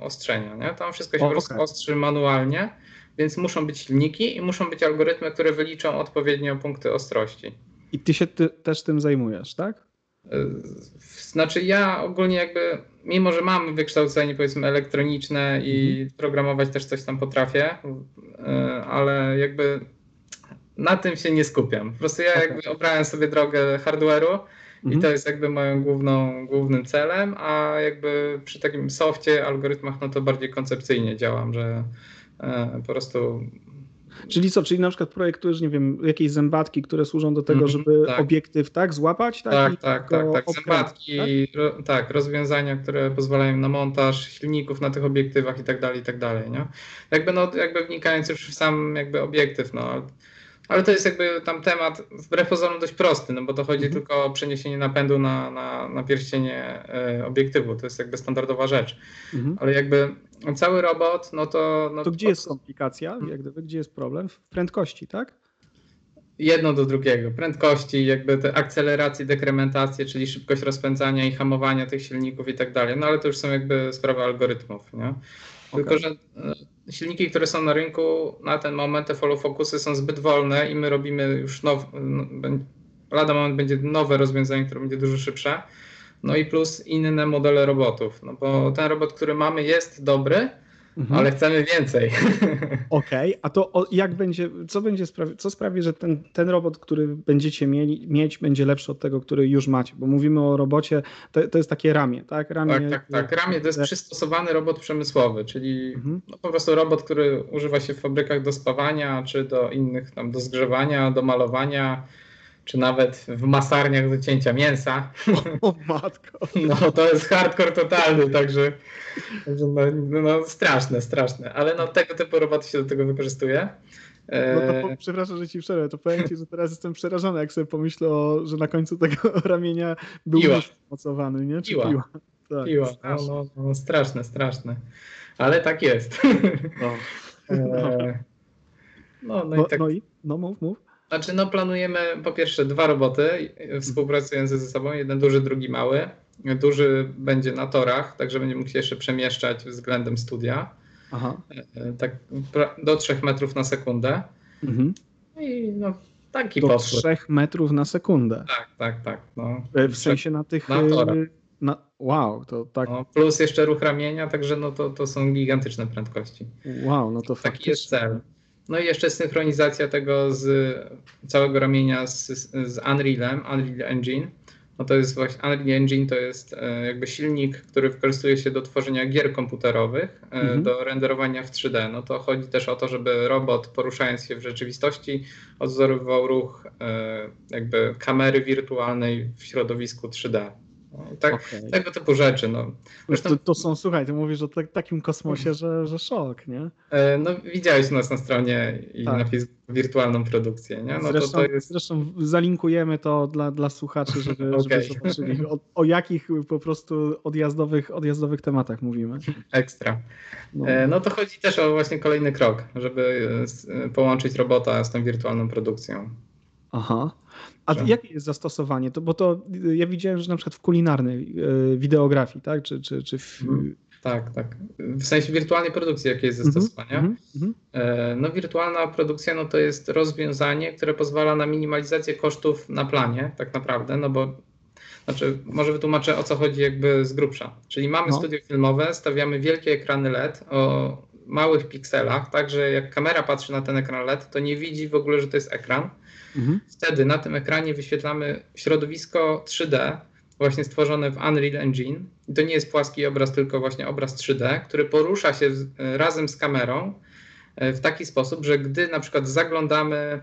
ostrzenia. Nie? Tam wszystko się o, po prostu okay. ostrzy manualnie więc muszą być silniki i muszą być algorytmy, które wyliczą odpowiednio punkty ostrości. I ty się ty też tym zajmujesz, tak? E, znaczy ja ogólnie jakby, mimo że mam wykształcenie powiedzmy elektroniczne i mhm. programować też coś tam potrafię, e, ale jakby na tym się nie skupiam. Po prostu ja okay. jakby obrałem sobie drogę hardware'u i mhm. to jest jakby moim główną, głównym celem, a jakby przy takim softie, algorytmach, no to bardziej koncepcyjnie działam, że po prostu Czyli co, czyli na przykład projektujesz, nie wiem, jakieś zębatki, które służą do tego, mm, żeby tak. obiektyw tak złapać? Tak, tak, tak, tak, tak. Zębatki, tak? Ro, tak? rozwiązania, które pozwalają na montaż silników na tych obiektywach i tak dalej, i tak dalej, nie? Jakby, no, jakby wnikając już w sam jakby obiektyw, no, ale to jest jakby tam temat wbrew pozorom dość prosty, no bo to chodzi mhm. tylko o przeniesienie napędu na, na, na pierścienie y, obiektywu. To jest jakby standardowa rzecz. Mhm. Ale jakby cały robot, no to. No to gdzie jest komplikacja? Jak gdyby, gdzie jest problem? W prędkości, tak? Jedno do drugiego. Prędkości, jakby te akceleracje, dekrementacje, czyli szybkość rozpędzania i hamowania tych silników i tak dalej. No ale to już są jakby sprawy algorytmów, nie? Tylko, że e, silniki, które są na rynku na ten moment, te follow focusy są zbyt wolne i my robimy już now, no, lada moment będzie nowe rozwiązanie, które będzie dużo szybsze. No i plus inne modele robotów, no bo ten robot, który mamy jest dobry, Mhm. Ale chcemy więcej. Okej, okay. a to jak będzie, co będzie sprawi, co sprawi, że ten, ten robot, który będziecie mieli, mieć, będzie lepszy od tego, który już macie? Bo mówimy o robocie, to, to jest takie ramię, tak? Ramię, tak, tak, tak. Ramię to jest przystosowany robot przemysłowy, czyli mhm. no, po prostu robot, który używa się w fabrykach do spawania, czy do innych tam, do zgrzewania, do malowania czy nawet w masarniach do cięcia mięsa. O, matko. No to jest hardcore totalny, także, no, no, straszne, straszne. Ale no tego typu roboty się do tego wykorzystuje. No to po, e, przepraszam, że ci przerwę, to powiem ci, że teraz jestem przerażony, jak sobie pomyślę, o, że na końcu tego ramienia był piła. mocowany, nie? Czy piła. Piła, tak, piła. No, no, no, straszne, straszne. Ale tak jest. No. E, no, no, i tak... no i? No mów, mów. Znaczy, no planujemy po pierwsze dwa roboty współpracujące ze sobą, jeden duży, drugi mały. Duży będzie na torach, także będzie mógł się jeszcze przemieszczać względem studia. Aha. E, tak do 3 metrów na sekundę. Mhm. I no, taki do posły. 3 metrów na sekundę. Tak, tak, tak. No. E, w sensie na tych. Na torach. Na, wow, to tak. No, plus jeszcze ruch ramienia, także no to, to są gigantyczne prędkości. Wow, no to Taki faktycznie. jest cel. No i jeszcze synchronizacja tego z całego ramienia z, z Unrealem, Unreal Engine. No to jest właśnie Unreal Engine to jest e, jakby silnik, który wykorzystuje się do tworzenia gier komputerowych, e, mhm. do renderowania w 3D. No to chodzi też o to, żeby robot poruszając się w rzeczywistości odwzorowywał ruch e, jakby kamery wirtualnej w środowisku 3D. No, tak, okay. Tego typu rzeczy. No. Zresztą, to, to, są, słuchaj, ty mówisz o tak, takim kosmosie, że, że szok, nie? E, no widziałeś nas na stronie i tak. na Facebooku wirtualną produkcję, nie? No zresztą, to, to jest... zresztą zalinkujemy to dla, dla słuchaczy, żeby, okay. żeby zobaczyli o, o, jakich po prostu odjazdowych, odjazdowych tematach mówimy. Ekstra. No. E, no to chodzi też o właśnie kolejny krok, żeby e, połączyć robota z tą wirtualną produkcją. Aha. A że... jakie jest zastosowanie? To, bo to ja widziałem, że na przykład w kulinarnej e, wideografii, tak? czy, czy, czy w, hmm. Tak, tak. W sensie wirtualnej produkcji, jakie jest zastosowanie. Mm -hmm. No wirtualna produkcja no to jest rozwiązanie, które pozwala na minimalizację kosztów na planie tak naprawdę, no bo znaczy, może wytłumaczę o co chodzi jakby z grubsza. Czyli mamy no. studio filmowe, stawiamy wielkie ekrany LED o małych pikselach, tak że jak kamera patrzy na ten ekran LED, to nie widzi w ogóle, że to jest ekran. Mhm. Wtedy na tym ekranie wyświetlamy środowisko 3D, właśnie stworzone w Unreal Engine. I to nie jest płaski obraz, tylko właśnie obraz 3D, który porusza się razem z kamerą e, w taki sposób, że gdy na przykład zaglądamy,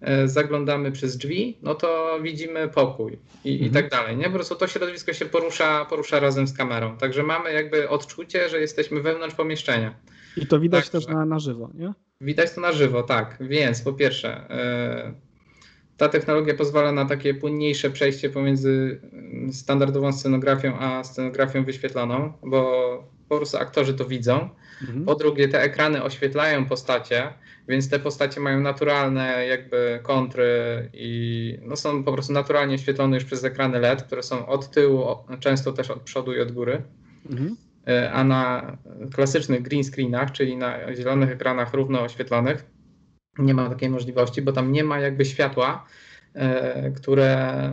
e, zaglądamy przez drzwi, no to widzimy pokój i, mhm. i tak dalej. Nie? Po prostu to środowisko się porusza, porusza razem z kamerą. Także mamy jakby odczucie, że jesteśmy wewnątrz pomieszczenia. I to widać Także, też na, na żywo, nie? Widać to na żywo, tak. Więc po pierwsze, ta technologia pozwala na takie płynniejsze przejście pomiędzy mm, standardową scenografią a scenografią wyświetloną, bo po prostu aktorzy to widzą. Mhm. Po drugie, te ekrany oświetlają postacie, więc te postacie mają naturalne jakby kontry i no są po prostu naturalnie oświetlone już przez ekrany LED, które są od tyłu, często też od przodu i od góry. Mhm. E, a na klasycznych green screenach, czyli na zielonych ekranach równo oświetlonych, nie ma takiej możliwości, bo tam nie ma jakby światła, e, które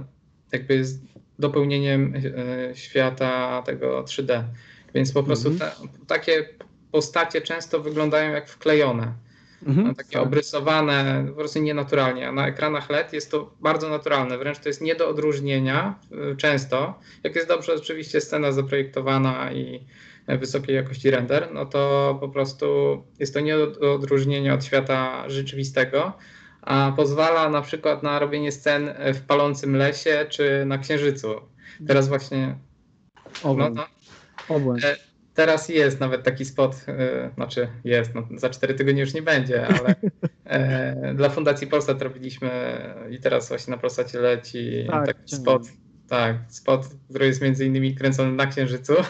jakby jest dopełnieniem e, świata tego 3D. Więc po prostu mhm. te, takie postacie często wyglądają jak wklejone. Mhm, no, takie tak. obrysowane, po prostu nienaturalnie. A na ekranach LED jest to bardzo naturalne, wręcz to jest nie do odróżnienia e, często. Jak jest dobrze oczywiście scena zaprojektowana i wysokiej jakości render, no to po prostu jest to nie do odróżnienia od świata rzeczywistego, a pozwala na przykład na robienie scen w palącym lesie czy na księżycu. Teraz właśnie. Obłęd. No, no, Obłęd. E, teraz jest nawet taki spot, e, znaczy jest, no, za cztery tygodnie już nie będzie, ale e, dla Fundacji Polsat robiliśmy i teraz właśnie na Polsacie leci tak, taki spot, tak, spot, który jest między innymi kręcony na Księżycu.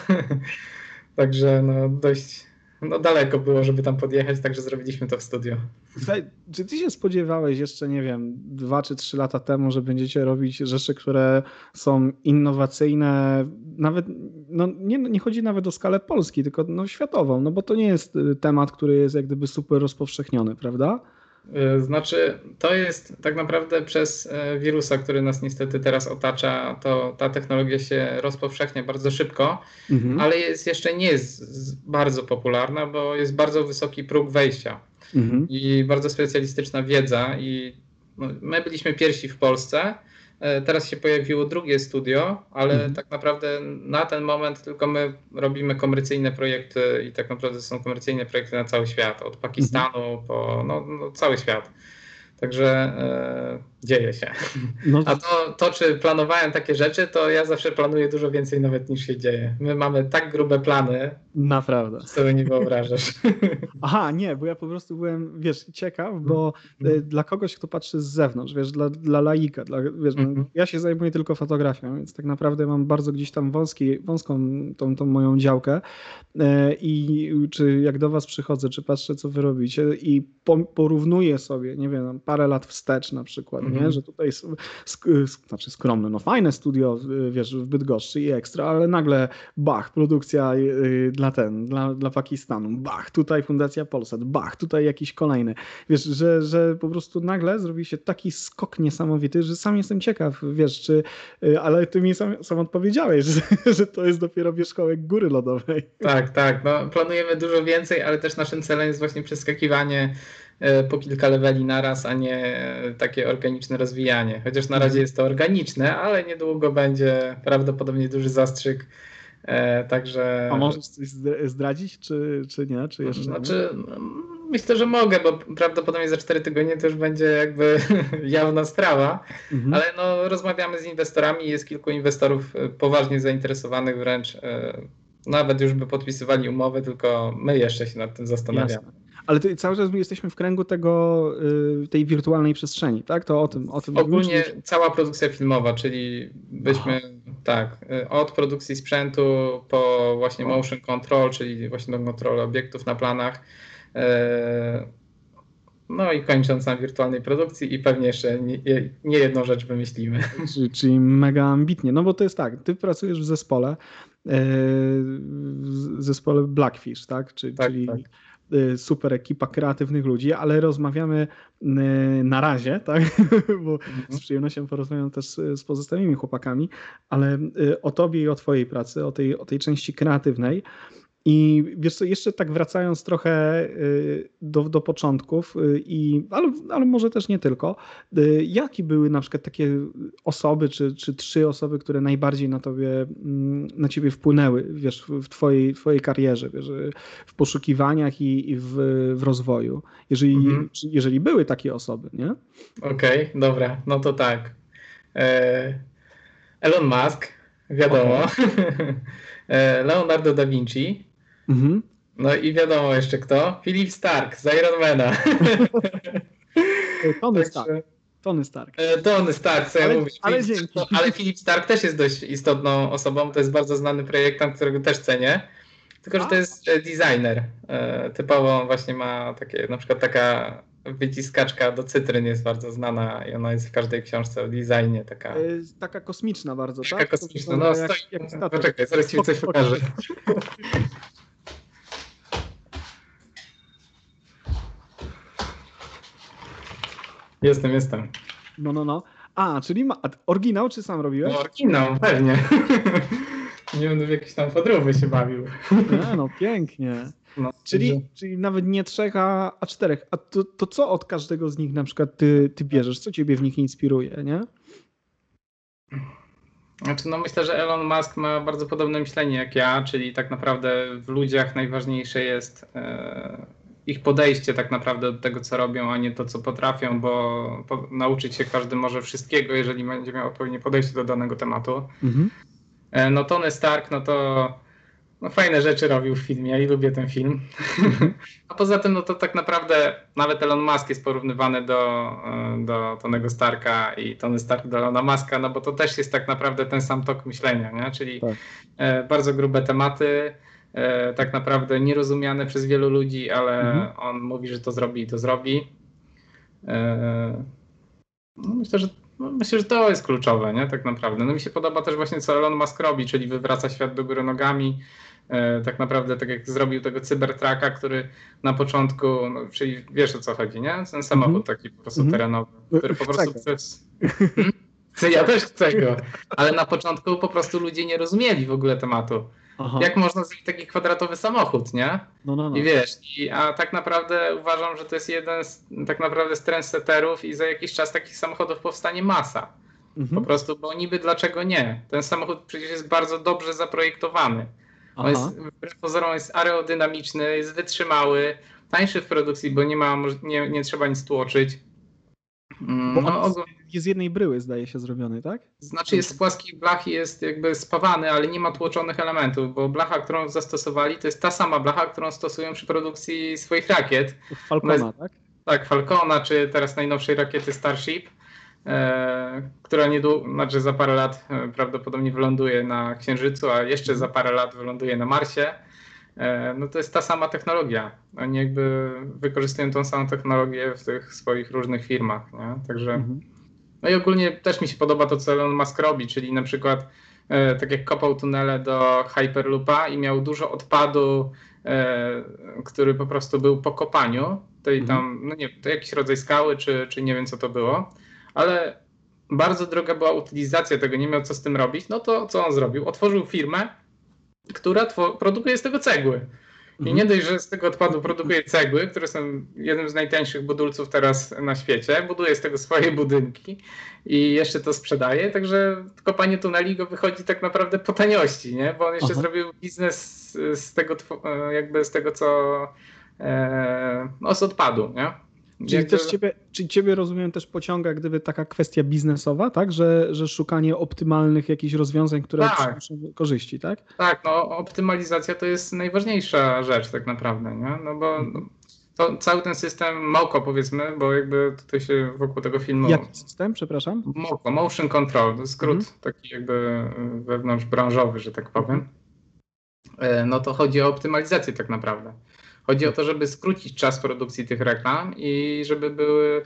Także no dość no daleko było, żeby tam podjechać, także zrobiliśmy to w studio. Czy ty się spodziewałeś jeszcze, nie wiem, dwa czy trzy lata temu, że będziecie robić rzeczy, które są innowacyjne, nawet, no nie, nie chodzi nawet o skalę Polski, tylko no światową, no bo to nie jest y, temat, który jest jak gdyby super rozpowszechniony, prawda? E, znaczy, to jest tak naprawdę przez e, wirusa, który nas niestety teraz otacza, to ta technologia się rozpowszechnia bardzo szybko, mhm. ale jest jeszcze nie jest bardzo popularna, bo jest bardzo wysoki próg wejścia mhm. i bardzo specjalistyczna wiedza. I no, my byliśmy pierwsi w Polsce, teraz się pojawiło drugie studio, ale mhm. tak naprawdę na ten moment tylko my robimy komercyjne projekty i tak naprawdę są komercyjne projekty na cały świat, od Pakistanu mhm. po no, no, cały świat. Także e, dzieje się. No. A to, to, czy planowałem takie rzeczy, to ja zawsze planuję dużo więcej nawet niż się dzieje. My mamy tak grube plany. Naprawdę. Sobie nie wyobrażasz. Aha, nie, bo ja po prostu byłem, wiesz, ciekaw, bo mm. dla kogoś, kto patrzy z zewnątrz, wiesz, dla, dla laika, dla, wiesz, mm ja się zajmuję tylko fotografią, więc tak naprawdę mam bardzo gdzieś tam wąski, wąską tą, tą moją działkę e, i czy jak do was przychodzę, czy patrzę, co wy robicie i porównuję sobie, nie wiem, parę lat wstecz na przykład, mm -hmm. nie? Mhm. że tutaj sk znaczy skromne, no fajne studio, wiesz, w Bydgoszczy i ekstra, ale nagle bach, produkcja y, dla ten, dla, dla Pakistanu, bach, tutaj Fundacja Polsat, bach, tutaj jakiś kolejny. Wiesz, że, że po prostu nagle zrobi się taki skok niesamowity, że sam jestem ciekaw, wiesz, czy, y, ale ty mi sam, sam odpowiedziałeś, że, że to jest dopiero wierzchołek góry lodowej. Tak, tak, no planujemy dużo więcej, ale też naszym celem jest właśnie przeskakiwanie po kilka leveli naraz, a nie takie organiczne rozwijanie. Chociaż na razie mhm. jest to organiczne, ale niedługo będzie prawdopodobnie duży zastrzyk. E, także. A możesz coś zdradzić, czy, czy nie? Czy jeszcze znaczy, myślę, że mogę, bo prawdopodobnie za 4 tygodnie to już będzie jakby jawna sprawa, mhm. ale no, rozmawiamy z inwestorami, jest kilku inwestorów e, poważnie zainteresowanych wręcz. Nawet już by podpisywali umowę, tylko my jeszcze się nad tym zastanawiamy. Jasne. Ale ty, cały czas jesteśmy w kręgu tego, y, tej wirtualnej przestrzeni, tak? To o tym, o tym Ogólnie cała produkcja filmowa, czyli byśmy tak, y, od produkcji sprzętu po właśnie motion control, czyli właśnie do kontroli obiektów na planach. Y, no i kończąc na wirtualnej produkcji i pewnie jeszcze nie, nie jedną rzecz wymyślimy. Czyli, czyli, mega ambitnie, no bo to jest tak, ty pracujesz w zespole, w zespole Blackfish, tak? Czy, tak czyli tak. Super ekipa kreatywnych ludzi, ale rozmawiamy na razie, tak? Bo mhm. z przyjemnością porozmawiam też z pozostałymi chłopakami, ale o tobie i o twojej pracy, o tej, o tej części kreatywnej. I wiesz co, jeszcze tak wracając trochę y, do, do początków, y, i, ale, ale może też nie tylko, y, jakie były na przykład takie osoby, czy, czy trzy osoby, które najbardziej na tobie, mm, na ciebie wpłynęły, wiesz, w twojej, twojej karierze, wiesz, w poszukiwaniach i, i w, w rozwoju, jeżeli, mhm. jeżeli były takie osoby, nie? Okej, okay, dobra, no to tak. E, Elon Musk, wiadomo. Okay. E, Leonardo da Vinci, Mhm. No i wiadomo jeszcze kto? Philip Stark z Ironmana. Tony Stark. Tony Stark. E, Tony Stark, co ale, ja mówię. Ale, dzięki. No, ale Philip Stark też jest dość istotną osobą, to jest bardzo znany projektant, którego też cenię. Tylko, że to jest e, designer. E, typowo właśnie ma takie, na przykład taka wyciskaczka do cytryn jest bardzo znana i ona jest w każdej książce o designie. Taka, taka kosmiczna bardzo, taka tak? kosmiczna, no jak, stoi, jak Poczekaj, zaraz ci coś pokażę. Jestem, jestem. No, no, no. A, czyli ma... oryginał czy sam robiłeś? No, oryginał, pewnie. nie będę w jakieś tam podróby się bawił. Nie, no pięknie. No, czyli, czyli nawet nie trzech, a, a czterech. A to, to co od każdego z nich na przykład ty, ty bierzesz? Co ciebie w nich inspiruje, nie? Znaczy, no myślę, że Elon Musk ma bardzo podobne myślenie jak ja, czyli tak naprawdę w ludziach najważniejsze jest e, ich podejście tak naprawdę do tego, co robią, a nie to, co potrafią, bo po, nauczyć się każdy może wszystkiego, jeżeli będzie miał odpowiednie podejście do danego tematu. Mhm. E, no Tony Stark, no to no, fajne rzeczy robił w filmie i lubię ten film. Mhm. a poza tym, no to tak naprawdę nawet Elon Musk jest porównywany do, e, do Tonego Starka i Tony Stark do Elona Muska, no bo to też jest tak naprawdę ten sam tok myślenia, nie? czyli tak. E, bardzo grube tematy, tak naprawdę nierozumiane przez wielu ludzi, ale mhm. on mówi, że to zrobi i to zrobi. E, no myślę, że no myślę, że to jest kluczowe, nie? Tak naprawdę. No mi się podoba też właśnie, co Elon Musk robi, czyli wywraca świat do góry nogami. E, tak naprawdę, tak jak zrobił tego cybertraka, który na początku, no, czyli wiesz o co chodzi, nie? Ten samochód -hmm. taki po prostu -hmm. terenowy, który po prostu przez... Hmm? Ja też chcę go, ale na początku po prostu ludzie nie rozumieli w ogóle tematu. Aha. Jak można zrobić taki kwadratowy samochód, nie? No, no, no. I wiesz, i, a tak naprawdę uważam, że to jest jeden z, tak naprawdę z trendsetterów i za jakiś czas takich samochodów powstanie masa. Mhm. Po prostu, bo niby dlaczego nie? Ten samochód przecież jest bardzo dobrze zaprojektowany. On jest, wbrew pozorom jest aerodynamiczny, jest wytrzymały, tańszy w produkcji, bo nie ma, nie, nie trzeba nic tłoczyć. Mm, no, jest z jednej bryły, zdaje się, zrobiony, tak? Znaczy jest z płaskiej blachy, jest jakby spawany, ale nie ma tłoczonych elementów, bo blacha, którą zastosowali, to jest ta sama blacha, którą stosują przy produkcji swoich rakiet. Falcona, jest, tak? Tak, Falcona, czy teraz najnowszej rakiety Starship, e, która niedługo, znaczy za parę lat e, prawdopodobnie wyląduje na Księżycu, a jeszcze za parę lat wyląduje na Marsie. E, no to jest ta sama technologia. Oni jakby wykorzystują tą samą technologię w tych swoich różnych firmach, nie? Także... Mhm no i ogólnie też mi się podoba to, co Elon Musk robi, czyli na przykład e, tak jak kopał tunele do Hyperloopa i miał dużo odpadu, e, który po prostu był po kopaniu, tej mhm. tam, no nie to jakiś rodzaj skały, czy, czy nie wiem co to było, ale bardzo droga była utylizacja tego, nie miał co z tym robić, no to co on zrobił? Otworzył firmę, która produkuje z tego cegły. I nie dość, że z tego odpadu produkuje cegły, które są jednym z najtańszych budulców teraz na świecie, buduje z tego swoje budynki i jeszcze to sprzedaje, także kopanie tuneli go wychodzi tak naprawdę po taniości, nie? bo on jeszcze Aha. zrobił biznes z tego, jakby z tego co e, no, z odpadu. Nie? Czyli też ciebie, czyli ciebie rozumiem też pociąga gdyby taka kwestia biznesowa, tak? Że, że szukanie optymalnych jakichś rozwiązań, które tak. przynoszą korzyści, tak? Tak, no optymalizacja to jest najważniejsza rzecz tak naprawdę, nie? No bo mhm. to, cały ten system MOCO powiedzmy, bo jakby tutaj się wokół tego filmu... Jaki system, przepraszam? MOCO, Motion Control, to skrót mhm. taki jakby wewnątrzbranżowy, że tak powiem. E, no to chodzi o optymalizację tak naprawdę. Chodzi o to, żeby skrócić czas produkcji tych reklam i żeby były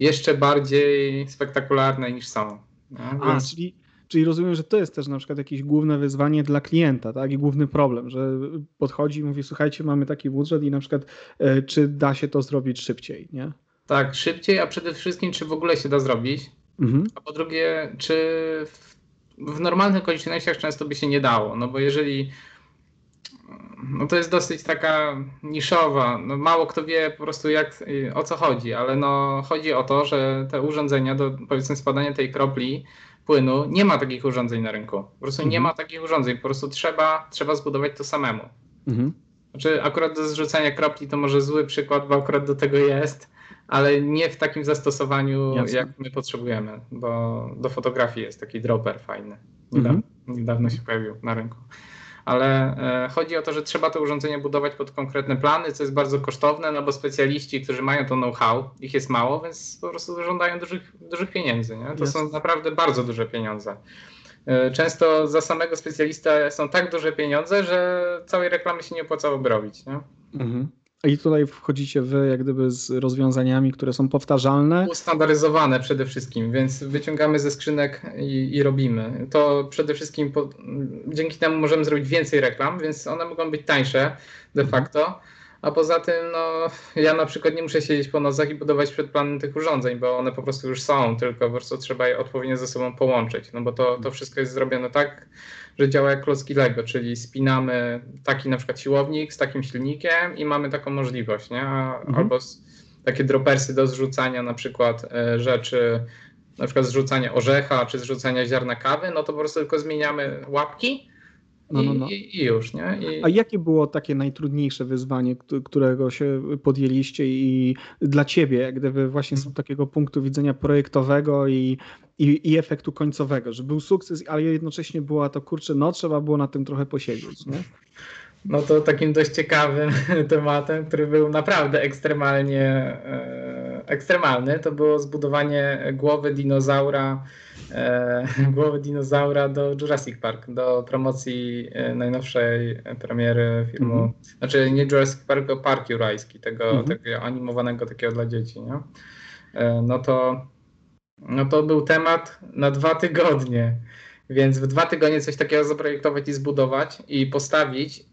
jeszcze bardziej spektakularne niż są. A, więc... czyli, Czyli rozumiem, że to jest też na przykład jakieś główne wyzwanie dla klienta, tak? I główny problem, że podchodzi i mówi, słuchajcie, mamy taki budżet i na przykład e, czy da się to zrobić szybciej, nie? Tak, szybciej, a przede wszystkim, czy w ogóle się da zrobić. Mhm. A po drugie, czy w, w normalnych okolicznościach często by się nie dało. No bo jeżeli no to jest dosyć taka niszowa. No mało kto wie po prostu jak, o co chodzi, ale no chodzi o to, że te urządzenia do powiedzmy spadania tej kropli płynu, nie ma takich urządzeń na rynku. Po prostu mhm. nie ma takich urządzeń, po prostu trzeba, trzeba zbudować to samemu. Mhm. Znaczy akurat do zrzucania kropli to może zły przykład, bo akurat do tego jest, ale nie w takim zastosowaniu, Jasne. jak my potrzebujemy, bo do fotografii jest taki dropper fajny. Niedawno, mhm. niedawno się pojawił na rynku ale e, chodzi o to, że trzeba to urządzenie budować pod konkretne plany, co jest bardzo kosztowne, no bo specjaliści, którzy mają to know-how, ich jest mało, więc po prostu żądają dużych, dużych pieniędzy. Nie? To jest. są naprawdę bardzo duże pieniądze. E, często za samego specjalista są tak duże pieniądze, że całej reklamy się nie opłacałoby robić. Nie? Mhm. I tutaj wchodzicie wy jak gdyby z rozwiązaniami, które są powtarzalne. Ustandaryzowane przede wszystkim, więc wyciągamy ze skrzynek i, i robimy. To przede wszystkim po, dzięki temu możemy zrobić więcej reklam, więc one mogą być tańsze de mhm. A poza tym, no, ja na przykład nie muszę siedzieć po nocach i budować przedplany tych urządzeń, bo one po prostu już są, tylko po prostu trzeba je odpowiednio ze sobą połączyć. No bo to, to wszystko jest zrobione tak, że działa jak klocki Lego, czyli spinamy taki na przykład siłownik z takim silnikiem i mamy taką możliwość, nie? Mhm. Albo z, takie dropersy do zrzucania na przykład e, rzeczy, na przykład zrzucania orzecha czy zrzucania ziarna kawy, no to po prostu tylko zmieniamy łapki no, no, no. I, I, już, nie? I... A jakie było takie najtrudniejsze wyzwanie, którego się podjęliście i dla ciebie, jak gdyby właśnie z mhm. takiego punktu widzenia projektowego i, i, i efektu końcowego, że był sukces, ale jednocześnie była to, kurczę, no trzeba było na tym trochę posiedzieć, nie? No to takim dość ciekawym tematem, który był naprawdę ekstremalnie e, ekstremalny, to było zbudowanie głowy dinozaura e, głowy dinozaura do Jurassic Park, do promocji e, najnowszej premiery filmu. Mm -hmm. Znaczy nie Jurassic Park, tylko Park Jurajski, tego, mm -hmm. takiego animowanego takiego dla dzieci. Nie? E, no to no to był temat na dwa tygodnie. Więc w dwa tygodnie coś takiego zaprojektować i zbudować i postawić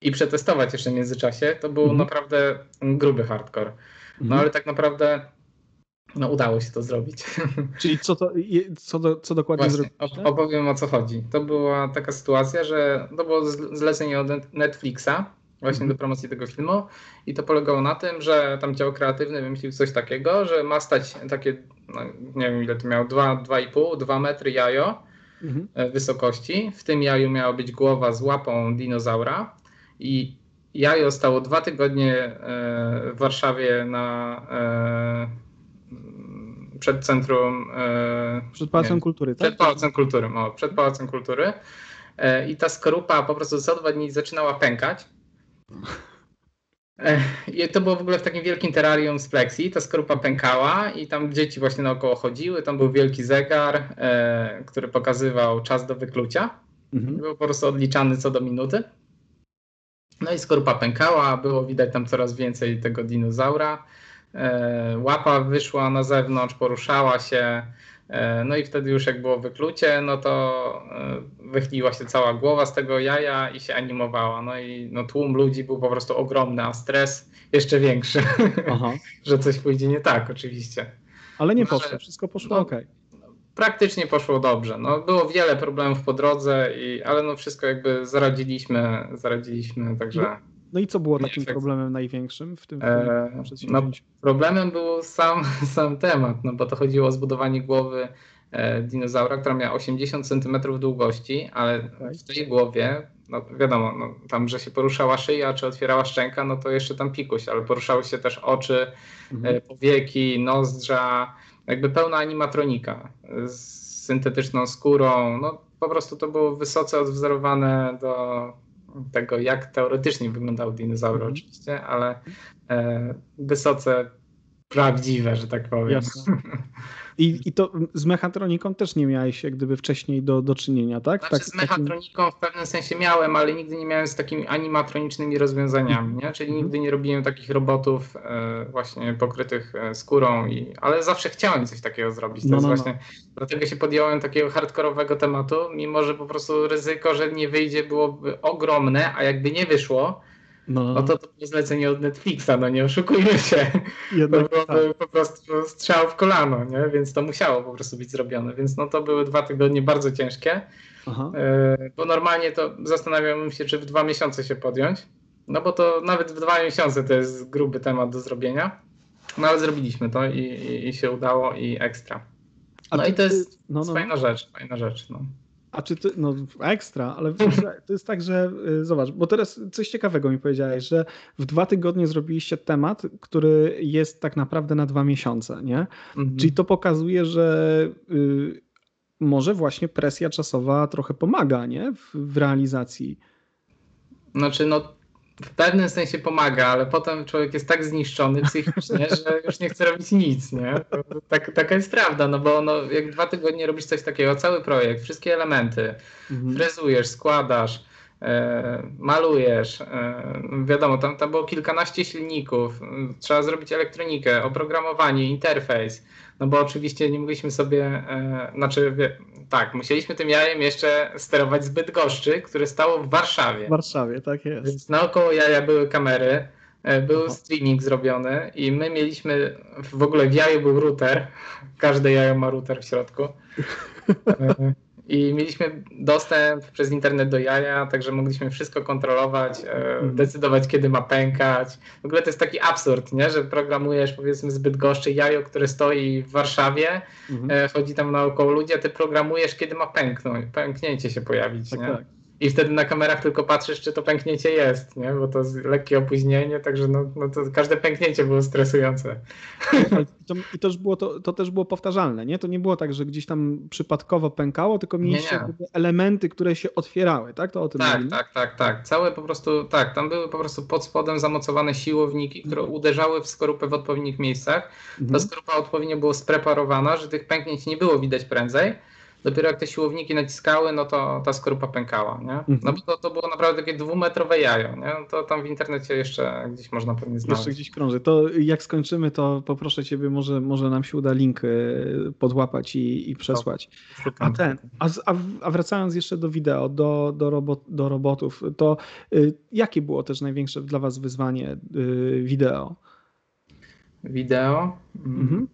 i przetestować jeszcze w międzyczasie, to był mm naprawdę gruby hardcore. No mhm. ale tak naprawdę no udało się to zrobić. Czyli co, to, co, do, co dokładnie Właśnie, zrobić? Opowiem o co chodzi. To była taka sytuacja, że to było zlecenie od Netflixa właśnie mm. do promocji tego filmu i to polegało na tym, że tam dział kreatywny wymyślił coś takiego, że ma stać takie, no, nie wiem ile to miało, 2,5, 2 metry jajo mm. wysokości. W tym jaju miała być głowa z łapą dinozaura i jajo stało dwa tygodnie e, w Warszawie na e, przed centrum. E, przed Pałacem Kultury, tak? Przed Pałacem Kultury, o, przed Pałacem Kultury. I ta skorupa po prostu co dwa dni zaczynała pękać. I to było w ogóle w takim wielkim terrarium z plexi. Ta skorupa pękała i tam dzieci właśnie naokoło chodziły. Tam był wielki zegar, który pokazywał czas do wyklucia. Mhm. Był po prostu odliczany co do minuty. No i skorupa pękała, było widać tam coraz więcej tego dinozaura. E, łapa wyszła na zewnątrz, poruszała się, e, no i wtedy już jak było wyklucie, no to e, wychyliła się cała głowa z tego jaja i się animowała. No i no, tłum ludzi był po prostu ogromny, a stres jeszcze większy, że coś pójdzie nie tak oczywiście. Ale nie poszło, wszystko poszło no, ok. Praktycznie poszło dobrze. No, było wiele problemów po drodze, i, ale no wszystko jakby zaradziliśmy, zaradziliśmy, także... No no i co było takim problemem największym w tym e, no, Problemem był sam, sam temat, no bo to chodziło o zbudowanie głowy e, dinozaura, która miała 80 cm długości, ale w tej głowie, no wiadomo, no, tam, że się poruszała szyja, czy otwierała szczęka, no to jeszcze tam pikuś, ale poruszały się też oczy, mhm. e, powieki, nozdrza, jakby pełna animatronika z syntetyczną skórą, no po prostu to było wysoce odwzorowane do tego, jak teoretycznie wyglądał dinozaury mm. oczywiście, ale e, wysoce prawdziwe, że tak powiem. Jasne. I, I to z mechatroniką też nie miałeś jak gdyby wcześniej do, do czynienia, tak? Znaczy tak, z mechatroniką w pewnym sensie miałem, ale nigdy nie miałem z takimi animatronicznymi rozwiązaniami, nie? Czyli mhm. nigdy nie robiłem takich robotów e, właśnie pokrytych e, skórą, i, ale zawsze chciałem coś takiego zrobić. To no, no, no. właśnie, no. Dlatego się podjąłem takiego hardkorowego tematu, mimo że po prostu ryzyko, że nie wyjdzie byłoby ogromne, a jakby nie wyszło, no. no to to było zlecenie od Netflixa, no nie oszukujmy się. Jednak to byłoby tak. po prostu strzał w kolano, nie? więc to musiało po prostu być zrobione. Więc no to były dwa tygodnie bardzo ciężkie, Aha. E, bo normalnie to zastanawiałbym się, czy w dwa miesiące się podjąć, no bo to nawet w dwa miesiące to jest gruby temat do zrobienia, no ale zrobiliśmy to i, i, i się udało i ekstra. No i to jest no, no, fajna rzecz, fajna rzecz. No. A czy ty, no ekstra, ale to jest tak, że y, zobacz, bo teraz coś ciekawego mi powiedziałeś, że w dwa tygodnie zrobiliście temat, który jest tak naprawdę na dwa miesiące, nie? Mhm. Czyli to pokazuje, że y, może właśnie presja czasowa trochę pomaga, nie? W, w realizacji. Znaczy, no w pewnym sensie pomaga, ale potem człowiek jest tak zniszczony psychicznie, że już nie chce robić nic, nie? Tak, taka jest prawda, no bo no, jak dwa tygodnie robisz coś takiego, cały projekt, wszystkie elementy, mhm. frezujesz, składasz, e, malujesz, e, wiadomo, tam, tam było kilkanaście silników, trzeba zrobić elektronikę, oprogramowanie, interfejs, no bo oczywiście nie mogliśmy sobie, e, znaczy tak, musieliśmy tym jajem jeszcze sterować z Bydgoszczy, które stało w Warszawie. W Warszawie, tak jest. Więc naokoło jaja były kamery, e, był Aha. streaming zrobiony i my mieliśmy, w ogóle w jaju był router, każde jajo ma router w środku. I mieliśmy dostęp przez internet do jaja, także mogliśmy wszystko kontrolować, e, mhm. decydować kiedy ma pękać. W ogóle to jest taki absurd, nie? że programujesz powiedzmy zbyt goszczy jajo, które stoi w Warszawie, mhm. E, chodzi tam naokoło ludzi, a ty programujesz kiedy ma pęknąć, pęknięcie się pojawić. Tak, nie? Tak i wtedy na kamerach tylko patrzysz, czy to pęknięcie jest, nie? bo to jest lekkie opóźnienie, także no, no to każde pęknięcie było stresujące. I to, i to, było, to, to, też było powtarzalne, nie? To nie było tak, że gdzieś tam przypadkowo pękało, tylko mieliście nie, nie. elementy, które się otwierały, tak? To o tym Tak, mówimy? tak, tak, tak. Całe po prostu, tak, tam były po prostu pod spodem zamocowane siłowniki, które mhm. uderzały w skorupę w odpowiednich miejscach. Mhm. Ta skorupa odpowiednio była spreparowana, że tych pęknięć nie było widać prędzej. Dopiero jak te siłowniki naciskały, no to ta skorupa pękała, nie? Mhm. No bo to, to było naprawdę takie dwumetrowe jajo, nie? No to tam w internecie jeszcze gdzieś można pewnie znaleźć. Jeszcze gdzieś krąży. To jak skończymy, to poproszę Ciebie, może, może nam się uda link e, podłapać i, i przesłać. A ten, a, a wracając jeszcze do wideo, do, do, robot, do robotów, to y, jakie było też największe dla Was wyzwanie y, wideo? Wideo? Mhm.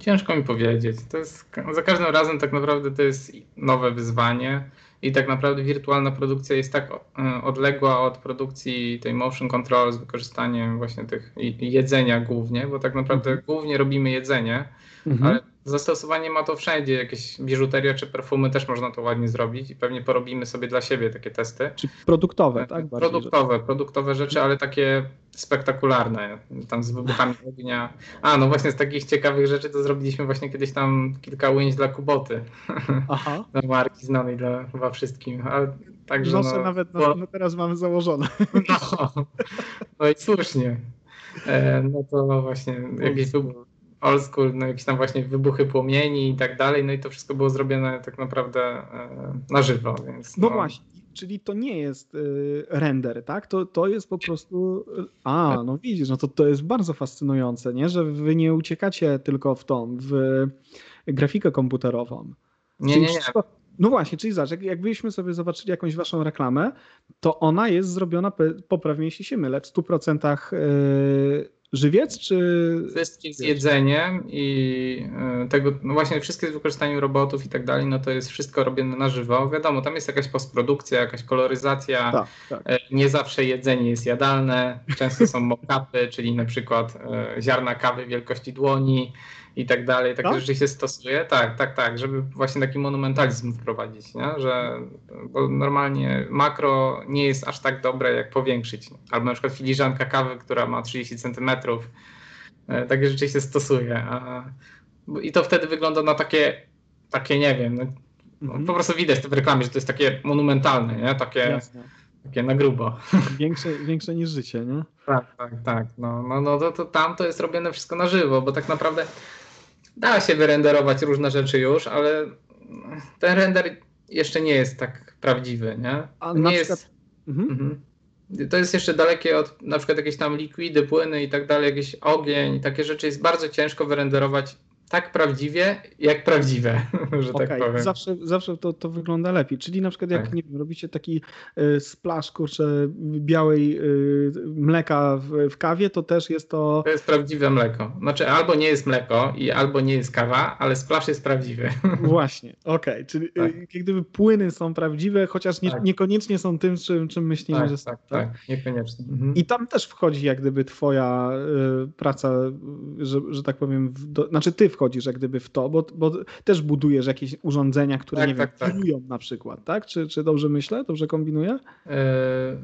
Ciężko mi powiedzieć. To jest, za każdym razem tak naprawdę to jest nowe wyzwanie i tak naprawdę wirtualna produkcja jest tak e, odległa od produkcji tej motion control z wykorzystaniem właśnie tych jedzenia głównie, bo tak naprawdę mhm. głównie robimy jedzenie, mhm. ale Zastosowanie ma to wszędzie, jakieś biżuteria czy perfumy też można to ładnie zrobić i pewnie porobimy sobie dla siebie takie testy. Czy produktowe, tak? Bardziej produktowe, rzeczy. produktowe rzeczy, ale takie spektakularne, tam z wybuchami ognia. A, no właśnie z takich ciekawych rzeczy to zrobiliśmy właśnie kiedyś tam kilka ujęć dla Kuboty. Aha. dla marki znanej dla chyba wszystkim. Ale także Noszę no, nawet bo... no, teraz mamy założone. No, no i słusznie. E, no to właśnie jakieś old school, no jakieś tam właśnie wybuchy płomieni i tak dalej, no i to wszystko było zrobione tak naprawdę e, na żywo, więc... No, no właśnie, czyli to nie jest y, render, tak? To, to jest po prostu... A, no widzisz, no to, to jest bardzo fascynujące, nie? Że wy nie uciekacie tylko w tą, w grafikę komputerową. Nie, nie, nie. No właśnie, czyli zobacz, jak, jakbyśmy sobie zobaczyli jakąś waszą reklamę, to ona jest zrobiona, poprawnie jeśli się mylę, w 100% żywiec, czy... Wszystkie z jedzeniem i e, tego, no właśnie wszystkie z wykorzystaniem robotów i tak dalej, no to jest wszystko robione na żywo. Wiadomo, tam jest jakaś postprodukcja, jakaś koloryzacja, tak, tak. E, nie zawsze jedzenie jest jadalne, często są mock-upy, czyli na przykład e, ziarna kawy wielkości dłoni, i tak dalej. Takie tak? rzeczy się stosuje. Tak, tak, tak, żeby właśnie taki monumentalizm wprowadzić, nie? że bo normalnie makro nie jest aż tak dobre, jak powiększyć. Albo na przykład filiżanka kawy, która ma 30 centymetrów. E, takie rzeczy się stosuje. A, I to wtedy wygląda na takie, takie nie wiem, no, mhm. po prostu widać w reklamie, że to jest takie monumentalne, nie? Takie, takie na grubo. Większe, większe niż życie, nie? Tak, tak, tak. No, no, no to, to tam to jest robione wszystko na żywo, bo tak naprawdę da się wyrenderować różne rzeczy już, ale ten render jeszcze nie jest tak prawdziwy, nie? A nie jest... przykład... Mhm. Mhm. To jest jeszcze dalekie od na przykład jakieś tam likwidy, płyny i tak dalej, jakiś ogień, takie rzeczy jest bardzo ciężko wyrenderować tak prawdziwie, jak prawdziwe, że Okej, tak powiem. zawsze, zawsze to, to wygląda lepiej. Czyli na przykład jak, Tak. nie wiem, robicie taki y, splash, kurczę, białej y, mleka w, w kawie, to też jest to... To jest prawdziwe mleko. Znaczy albo nie jest mleko i albo nie jest kawa, ale splash jest prawdziwy. Właśnie, okej, czyli Tak. y, gdyby płyny są prawdziwe, chociaż nie, Tak. niekoniecznie są tym, czym, czym myślimy, Tak, że są. tak, tak, niekoniecznie. Mhm. I tam też wchodzi jak gdyby twoja y, praca, y, że, że tak powiem, w do, znaczy ty wchodzisz jak gdyby w to, bo, bo też budujesz jakieś urządzenia, które Tak, nie tak, wiem, tak. wirują na przykład, tak? Czy, czy dobrze myślę? Dobrze kombinuję? E,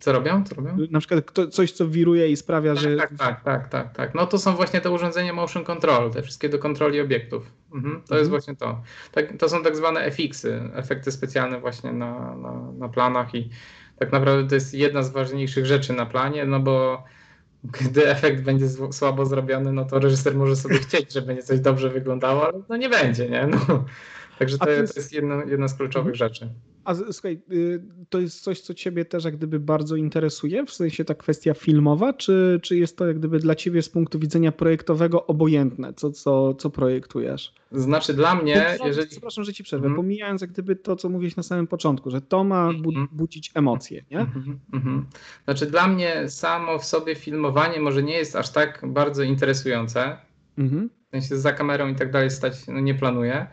Co robią? Co robią? Na przykład kto, coś, co wiruje i sprawia, że... Tak, tak, tak, tak, tak. No to są właśnie te urządzenia motion control, te wszystkie do kontroli obiektów. Mhm, to jest Mhm. właśnie to. Tak, to są tak zwane FX-y, efekty specjalne właśnie na, na, na planach i tak naprawdę to jest jedna z ważniejszych rzeczy na planie, no bo gdy efekt będzie słabo zrobiony, no to reżyser może sobie chcieć, żeby będzie coś dobrze wyglądało, ale no nie będzie, nie? No. Także to, to to jest- jest jedna, jedna z kluczowych rzeczy. A słuchaj, y, to jest coś, co ciebie też jak gdyby bardzo interesuje, w sensie ta kwestia filmowa, czy, czy jest to jak gdyby dla ciebie z punktu widzenia projektowego obojętne, co, co, co projektujesz? Znaczy dla mnie, Bo- jeżeli... Przepraszam, że ci przerwę, Mhm. pomijając jak gdyby to, co mówiłeś na samym początku, że to ma bu- Mhm. budzić emocje, nie? Mhm, mhm. Znaczy dla mnie samo w sobie filmowanie może nie jest aż tak bardzo interesujące. Mhm. W sensie za kamerą i tak dalej stać no nie planuję.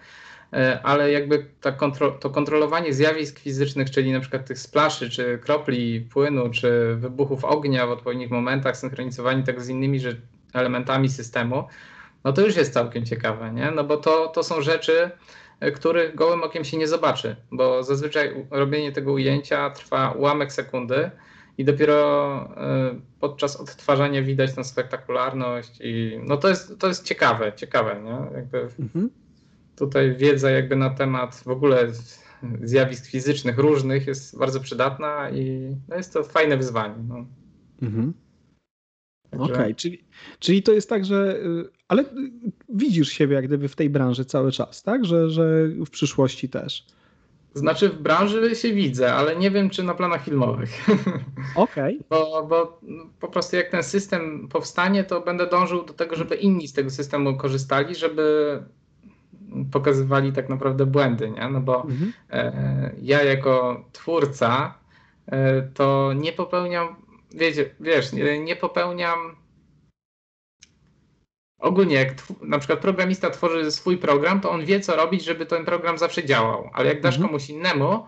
E, Ale jakby kontro to kontrolowanie zjawisk fizycznych, czyli na przykład tych splaszy, czy kropli płynu, czy wybuchów ognia w odpowiednich momentach, synchronizowanie tego z innymi elementami systemu, no to już jest całkiem ciekawe, nie? No bo to, to są rzeczy, e, których gołym okiem się nie zobaczy, bo zazwyczaj robienie tego ujęcia trwa ułamek sekundy i dopiero e, podczas odtwarzania widać tę spektakularność i no to jest, to jest ciekawe, ciekawe, nie? Jakby Mhm. Tutaj wiedza jakby na temat w ogóle zjawisk fizycznych różnych jest bardzo przydatna i no jest to fajne wyzwanie. No. Mhm. Okej, czyli, czyli to jest tak, że. y, Ale widzisz siebie jak gdyby w tej branży cały czas, tak? Że, że w przyszłości też. Znaczy w branży się widzę, ale nie wiem czy na planach filmowych. Okej. Bo, bo po prostu jak ten system powstanie, to będę dążył do tego, żeby inni z tego systemu korzystali, żeby pokazywali tak naprawdę błędy, nie? No bo Mhm. e, ja jako twórca e, to nie popełniam, wiecie, wiesz, nie, nie popełniam ogólnie jak na przykład programista tworzy swój program, to on wie co robić, żeby ten program zawsze działał, ale jak dasz Mhm. komuś innemu,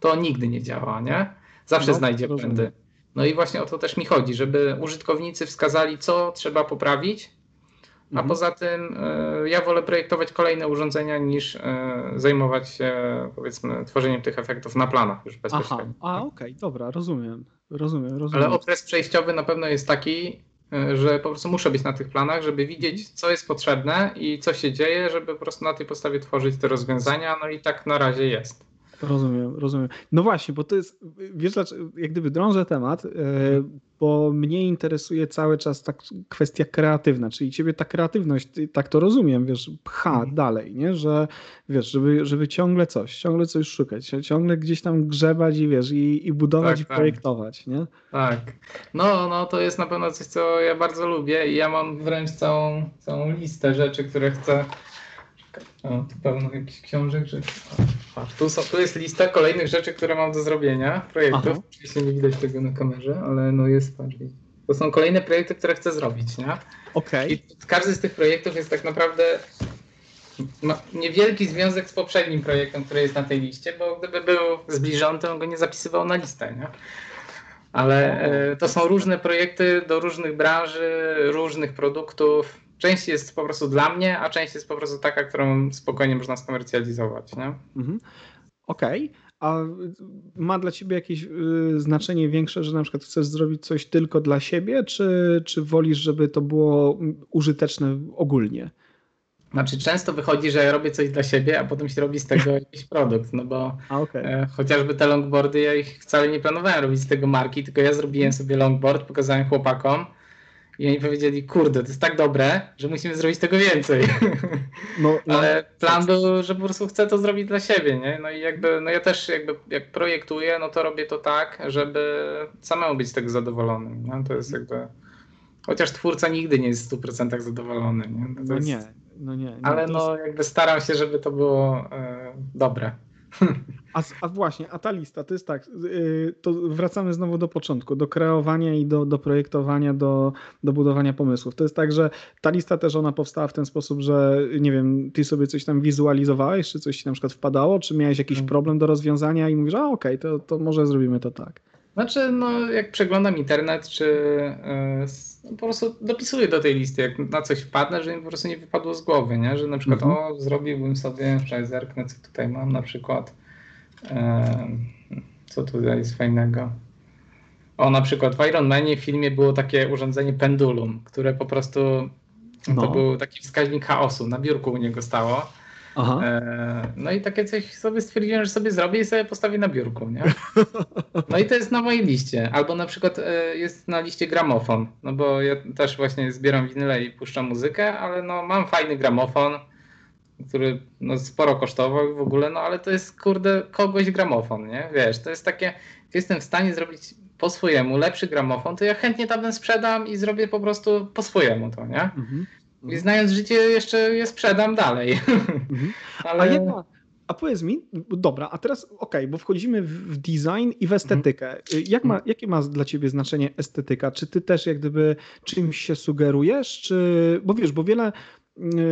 to nigdy nie działa, nie? Zawsze No, znajdzie rozumiem. błędy. No i właśnie o to też mi chodzi, żeby użytkownicy wskazali, co trzeba poprawić, a Mhm. poza tym e, ja wolę projektować kolejne urządzenia niż e, zajmować się powiedzmy tworzeniem tych efektów na planach już Aha, bezpośrednio. a okej, dobra, rozumiem. Rozumiem, rozumiem. Ale okres przejściowy na pewno jest taki, e, że po prostu muszę być na tych planach, żeby widzieć, co jest potrzebne i co się dzieje, żeby po prostu na tej podstawie tworzyć te rozwiązania. No i tak na razie jest. Rozumiem, rozumiem. No właśnie, bo to jest, wiesz, jak gdyby drążę temat, e, bo mnie interesuje cały czas ta kwestia kreatywna, czyli ciebie ta kreatywność, ty- tak to rozumiem, wiesz, pcha Mhm. dalej, nie, że wiesz, żeby, żeby ciągle coś, ciągle coś szukać, ciągle gdzieś tam grzebać i wiesz, i, i budować Tak, i tak. projektować, nie? Tak. No, no to jest na pewno coś, co ja bardzo lubię i ja mam wręcz całą, całą listę rzeczy, które chcę. O, tu pełno jakichś książek, że. Patrz, tu, są, tu jest lista kolejnych rzeczy, które mam do zrobienia, projektów. Aha. Oczywiście nie widać tego na kamerze, ale no jest, patrz. To są kolejne projekty, które chcę zrobić, nie? Okej, I każdy z tych projektów jest tak naprawdę ma niewielki związek z poprzednim projektem, który jest na tej liście, bo gdyby był zbliżony, to on go nie zapisywał na listę, nie? Ale e, to są różne projekty do różnych branży, różnych produktów. Część jest po prostu dla mnie, a część jest po prostu taka, którą spokojnie można skomercjalizować, nie? mhm. okej. A ma dla ciebie jakieś y, znaczenie większe, że na przykład chcesz zrobić coś tylko dla siebie, czy, czy wolisz, żeby to było użyteczne ogólnie? Znaczy często wychodzi, że ja robię coś dla siebie, a potem się robi z tego jakiś produkt, no bo okay. e, chociażby te longboardy, ja ich wcale nie planowałem robić z tego marki, tylko ja zrobiłem sobie longboard, pokazałem chłopakom i oni powiedzieli, kurde, to jest tak dobre, że musimy zrobić tego więcej. No, no, Ale plan był, że po prostu chcę to zrobić dla siebie, nie? No i jakby, no ja też jakby jak projektuję, no to robię to tak, żeby samemu być tego zadowolonym, nie? To jest jakby... Chociaż twórca nigdy nie jest w 100% zadowolony, nie? No, jest... nie, no nie. nie Ale no jakby staram się, żeby to było e, dobre. A, a, właśnie, a ta lista, to jest tak, yy, to wracamy znowu do początku, do kreowania i do, do projektowania, do, do budowania pomysłów. To jest tak, że ta lista też ona powstała w ten sposób, że nie wiem, ty sobie coś tam wizualizowałeś, czy coś ci na przykład wpadało, czy miałeś jakiś hmm. problem do rozwiązania i mówisz, a okej, okay, to, to może zrobimy to tak. Znaczy, no jak przeglądam internet, czy yy, po prostu dopisuję do tej listy, jak na coś wpadnę, że mi po prostu nie wypadło z głowy, nie? że na przykład mhm. o, zrobiłbym sobie, wczoraj zerknę, co tutaj mam na przykład, yy, co tutaj jest fajnego. O, na przykład w Iron Manie w filmie było takie urządzenie pendulum, które po prostu no. to był taki wskaźnik chaosu, na biurku u niego stało Aha. E, no i takie coś sobie stwierdziłem, że sobie zrobię i sobie postawię na biurku, nie? No i to jest na mojej liście. Albo na przykład e, jest na liście gramofon, no bo ja też właśnie zbieram winyle i puszczam muzykę, ale no mam fajny gramofon, który no sporo kosztował w ogóle, no ale to jest kurde kogoś gramofon, nie? Wiesz, to jest takie, jestem w stanie zrobić po swojemu lepszy gramofon, to ja chętnie tam sprzedam i zrobię po prostu po swojemu to, nie? Mhm. I mhm. znając życie, jeszcze je sprzedam dalej. Mhm. Ale... A, jedna, a powiedz mi, dobra, a teraz okej, okay, bo wchodzimy w design i w estetykę. Mhm. Jak ma, jakie ma dla ciebie znaczenie estetyka? Czy ty też jak gdyby czymś się sugerujesz, czy, bo wiesz, bo wiele,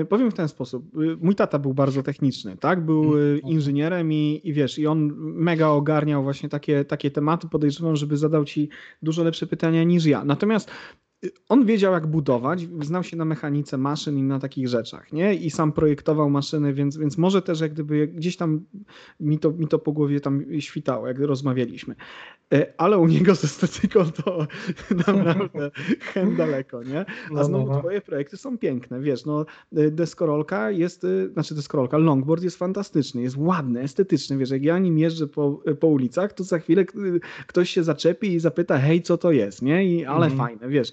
y, powiem w ten sposób, y, mój tata był bardzo techniczny, tak, był y, inżynierem i, i wiesz, i on mega ogarniał właśnie takie, takie tematy, podejrzewam, żeby zadał ci dużo lepsze pytania niż ja. Natomiast on wiedział, jak budować, znał się na mechanice maszyn i na takich rzeczach, nie? I sam projektował maszyny, więc, więc może też jak gdyby gdzieś tam mi to, mi to po głowie tam świtało, jak rozmawialiśmy. E, ale u niego z estetyką to naprawdę hen daleko, nie? A no, znowu no, no. twoje projekty są piękne, wiesz, no e, deskorolka jest, e, znaczy deskorolka, longboard jest fantastyczny, jest ładny, estetyczny, wiesz, jak ja nim jeżdżę po, po ulicach, to za chwilę ktoś się zaczepi i zapyta, hej, co to jest, nie? I, ale mm. fajne, wiesz.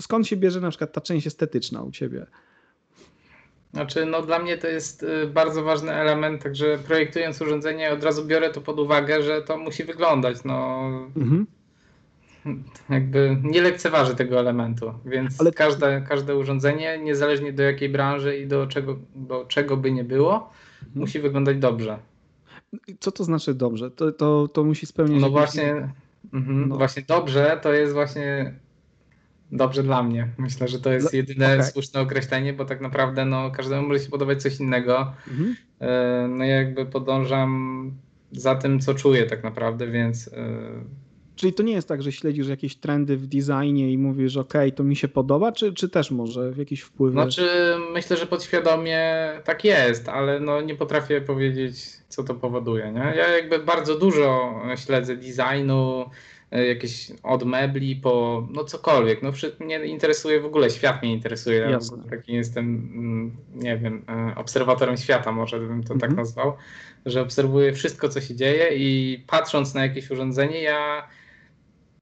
Skąd się bierze na przykład ta część estetyczna u ciebie? Znaczy, no dla mnie to jest y, bardzo ważny element, także projektując urządzenie od razu biorę to pod uwagę, że to musi wyglądać. No, mhm. Jakby nie lekceważę tego elementu, więc Ale... każde, każde urządzenie, niezależnie do jakiej branży i do czego, do czego by nie było, mhm. musi wyglądać dobrze. Co to znaczy dobrze? To, to, to musi spełniać. No właśnie, mhm, no. właśnie dobrze to jest właśnie dobrze dla mnie. Myślę, że to jest jedyne okay. słuszne określenie, bo tak naprawdę no, każdemu może się podobać coś innego. Mhm. E, no ja jakby podążam za tym, co czuję tak naprawdę, więc... E, Czyli to nie jest tak, że śledzisz jakieś trendy w designie i mówisz, ok, to mi się podoba, czy, czy też może w jakiś wpływ? Znaczy, myślę, że podświadomie tak jest, ale no nie potrafię powiedzieć, co to powoduje. Nie? Ja jakby bardzo dużo śledzę designu, jakieś od mebli po no cokolwiek. No mnie interesuje w ogóle, świat mnie interesuje. Ja taki jestem, mm, nie wiem, e, obserwatorem świata, może bym to tak mhm. tak nazwał, że obserwuję wszystko, co się dzieje i patrząc na jakieś urządzenie, ja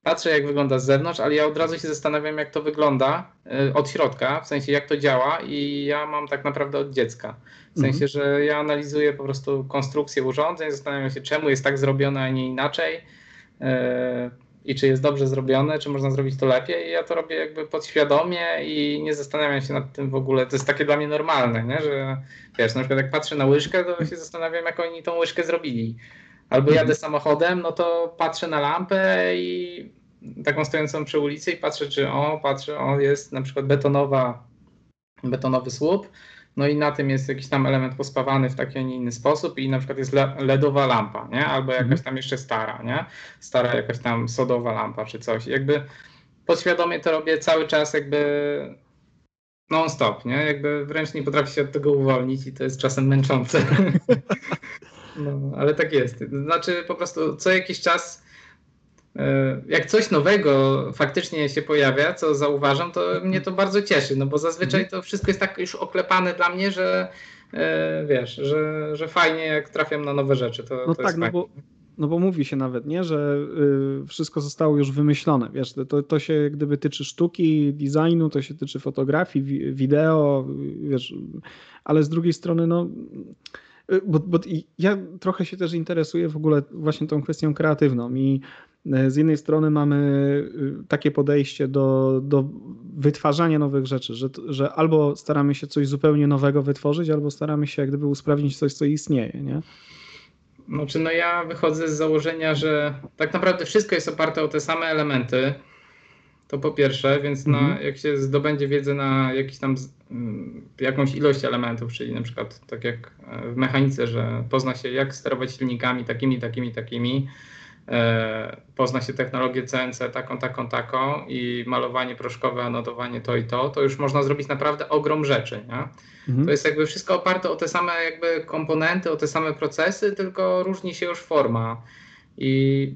patrzę, jak wygląda z zewnątrz, ale ja od razu się zastanawiam, jak to wygląda e, od środka, w sensie jak to działa i ja mam tak naprawdę od dziecka. W sensie, mhm. że ja analizuję po prostu konstrukcję urządzeń, zastanawiam się, czemu jest tak zrobione, a nie inaczej i czy jest dobrze zrobione, czy można zrobić to lepiej. I ja to robię jakby podświadomie i nie zastanawiam się nad tym w ogóle. To jest takie dla mnie normalne, nie? że wiesz, na przykład jak patrzę na łyżkę, to się zastanawiam, jak oni tą łyżkę zrobili. Albo jadę mhm. samochodem, no to patrzę na lampę i taką stojącą przy ulicy i patrzę, czy o, patrzę, o, jest na przykład betonowa, betonowy słup, no i na tym jest jakiś tam element pospawany w taki, a nie inny sposób i na przykład jest LEDowa lampa, nie? Albo jakaś mhm. tam jeszcze stara, nie? Stara jakaś tam sodowa lampa czy coś. Jakby podświadomie to robię cały czas jakby non-stop, nie? Jakby wręcz nie potrafię się od tego uwolnić i to jest czasem męczące. No, ale tak jest. Znaczy po prostu co jakiś czas jak coś nowego faktycznie się pojawia, co zauważam, to mnie to bardzo cieszy, no bo zazwyczaj to wszystko jest tak już oklepane dla mnie, że wiesz, że, że fajnie jak trafiam na nowe rzeczy. To, no to tak, no bo no bo mówi się nawet, nie, że y, wszystko zostało już wymyślone, wiesz, to, to się gdyby tyczy sztuki, designu, to się tyczy fotografii, wideo, wiesz, ale z drugiej strony, no, y, bo, bo ja trochę się też interesuję w ogóle właśnie tą kwestią kreatywną i y, z jednej strony mamy takie podejście do, do wytwarzania nowych rzeczy, że, że albo staramy się coś zupełnie nowego wytworzyć, albo staramy się jak gdyby usprawnić coś, co istnieje, nie? Znaczy, no ja wychodzę z założenia, że tak naprawdę wszystko jest oparte o te same elementy. To po pierwsze, więc na, mhm. jak się zdobędzie wiedzę na jakiś tam mm, jakąś ilość elementów, czyli na przykład tak jak w mechanice, że pozna się jak sterować silnikami takimi, takimi, takimi, E, pozna się technologię CNC taką, taką, taką i malowanie proszkowe, anotowanie to i to, to już można zrobić naprawdę ogrom rzeczy. Nie? Mhm. To jest jakby wszystko oparte o te same jakby komponenty, o te same procesy, tylko różni się już forma. I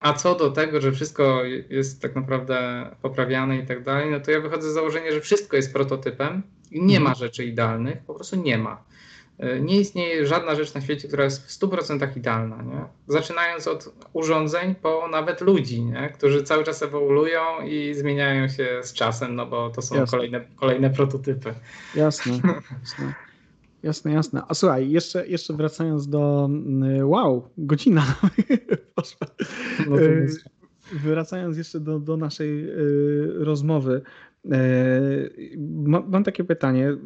a co do tego, że wszystko jest tak naprawdę poprawiane i tak dalej, no to ja wychodzę z założenia, że wszystko jest prototypem i nie mhm. ma rzeczy idealnych, po prostu nie ma. E, nie istnieje żadna rzecz na świecie, która jest w 100% idealna. Nie? Zaczynając od urządzeń po nawet ludzi, nie? którzy cały czas ewoluują i zmieniają się z czasem, no bo to są kolejne, kolejne prototypy. Jasne, jasne. Jasne, jasne. A słuchaj, jeszcze, jeszcze wracając do. Mm, wow, godzina. No e, wracając jeszcze do, do naszej y, rozmowy. Y, mam takie pytanie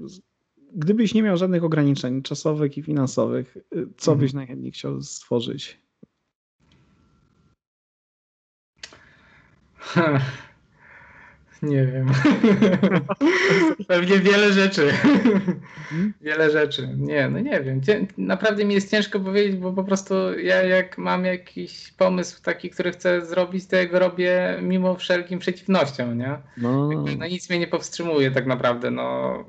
gdybyś nie miał żadnych ograniczeń czasowych i finansowych, y, co mhm. byś najchętniej chciał stworzyć? Nie wiem. Pewnie wiele rzeczy. Hmm? Wiele rzeczy. Nie, no nie wiem. Naprawdę mi jest ciężko powiedzieć, bo po prostu ja jak mam jakiś pomysł taki, który chcę zrobić, to ja go robię mimo wszelkim przeciwnościom, nie? No. no nic mnie nie powstrzymuje tak naprawdę. No,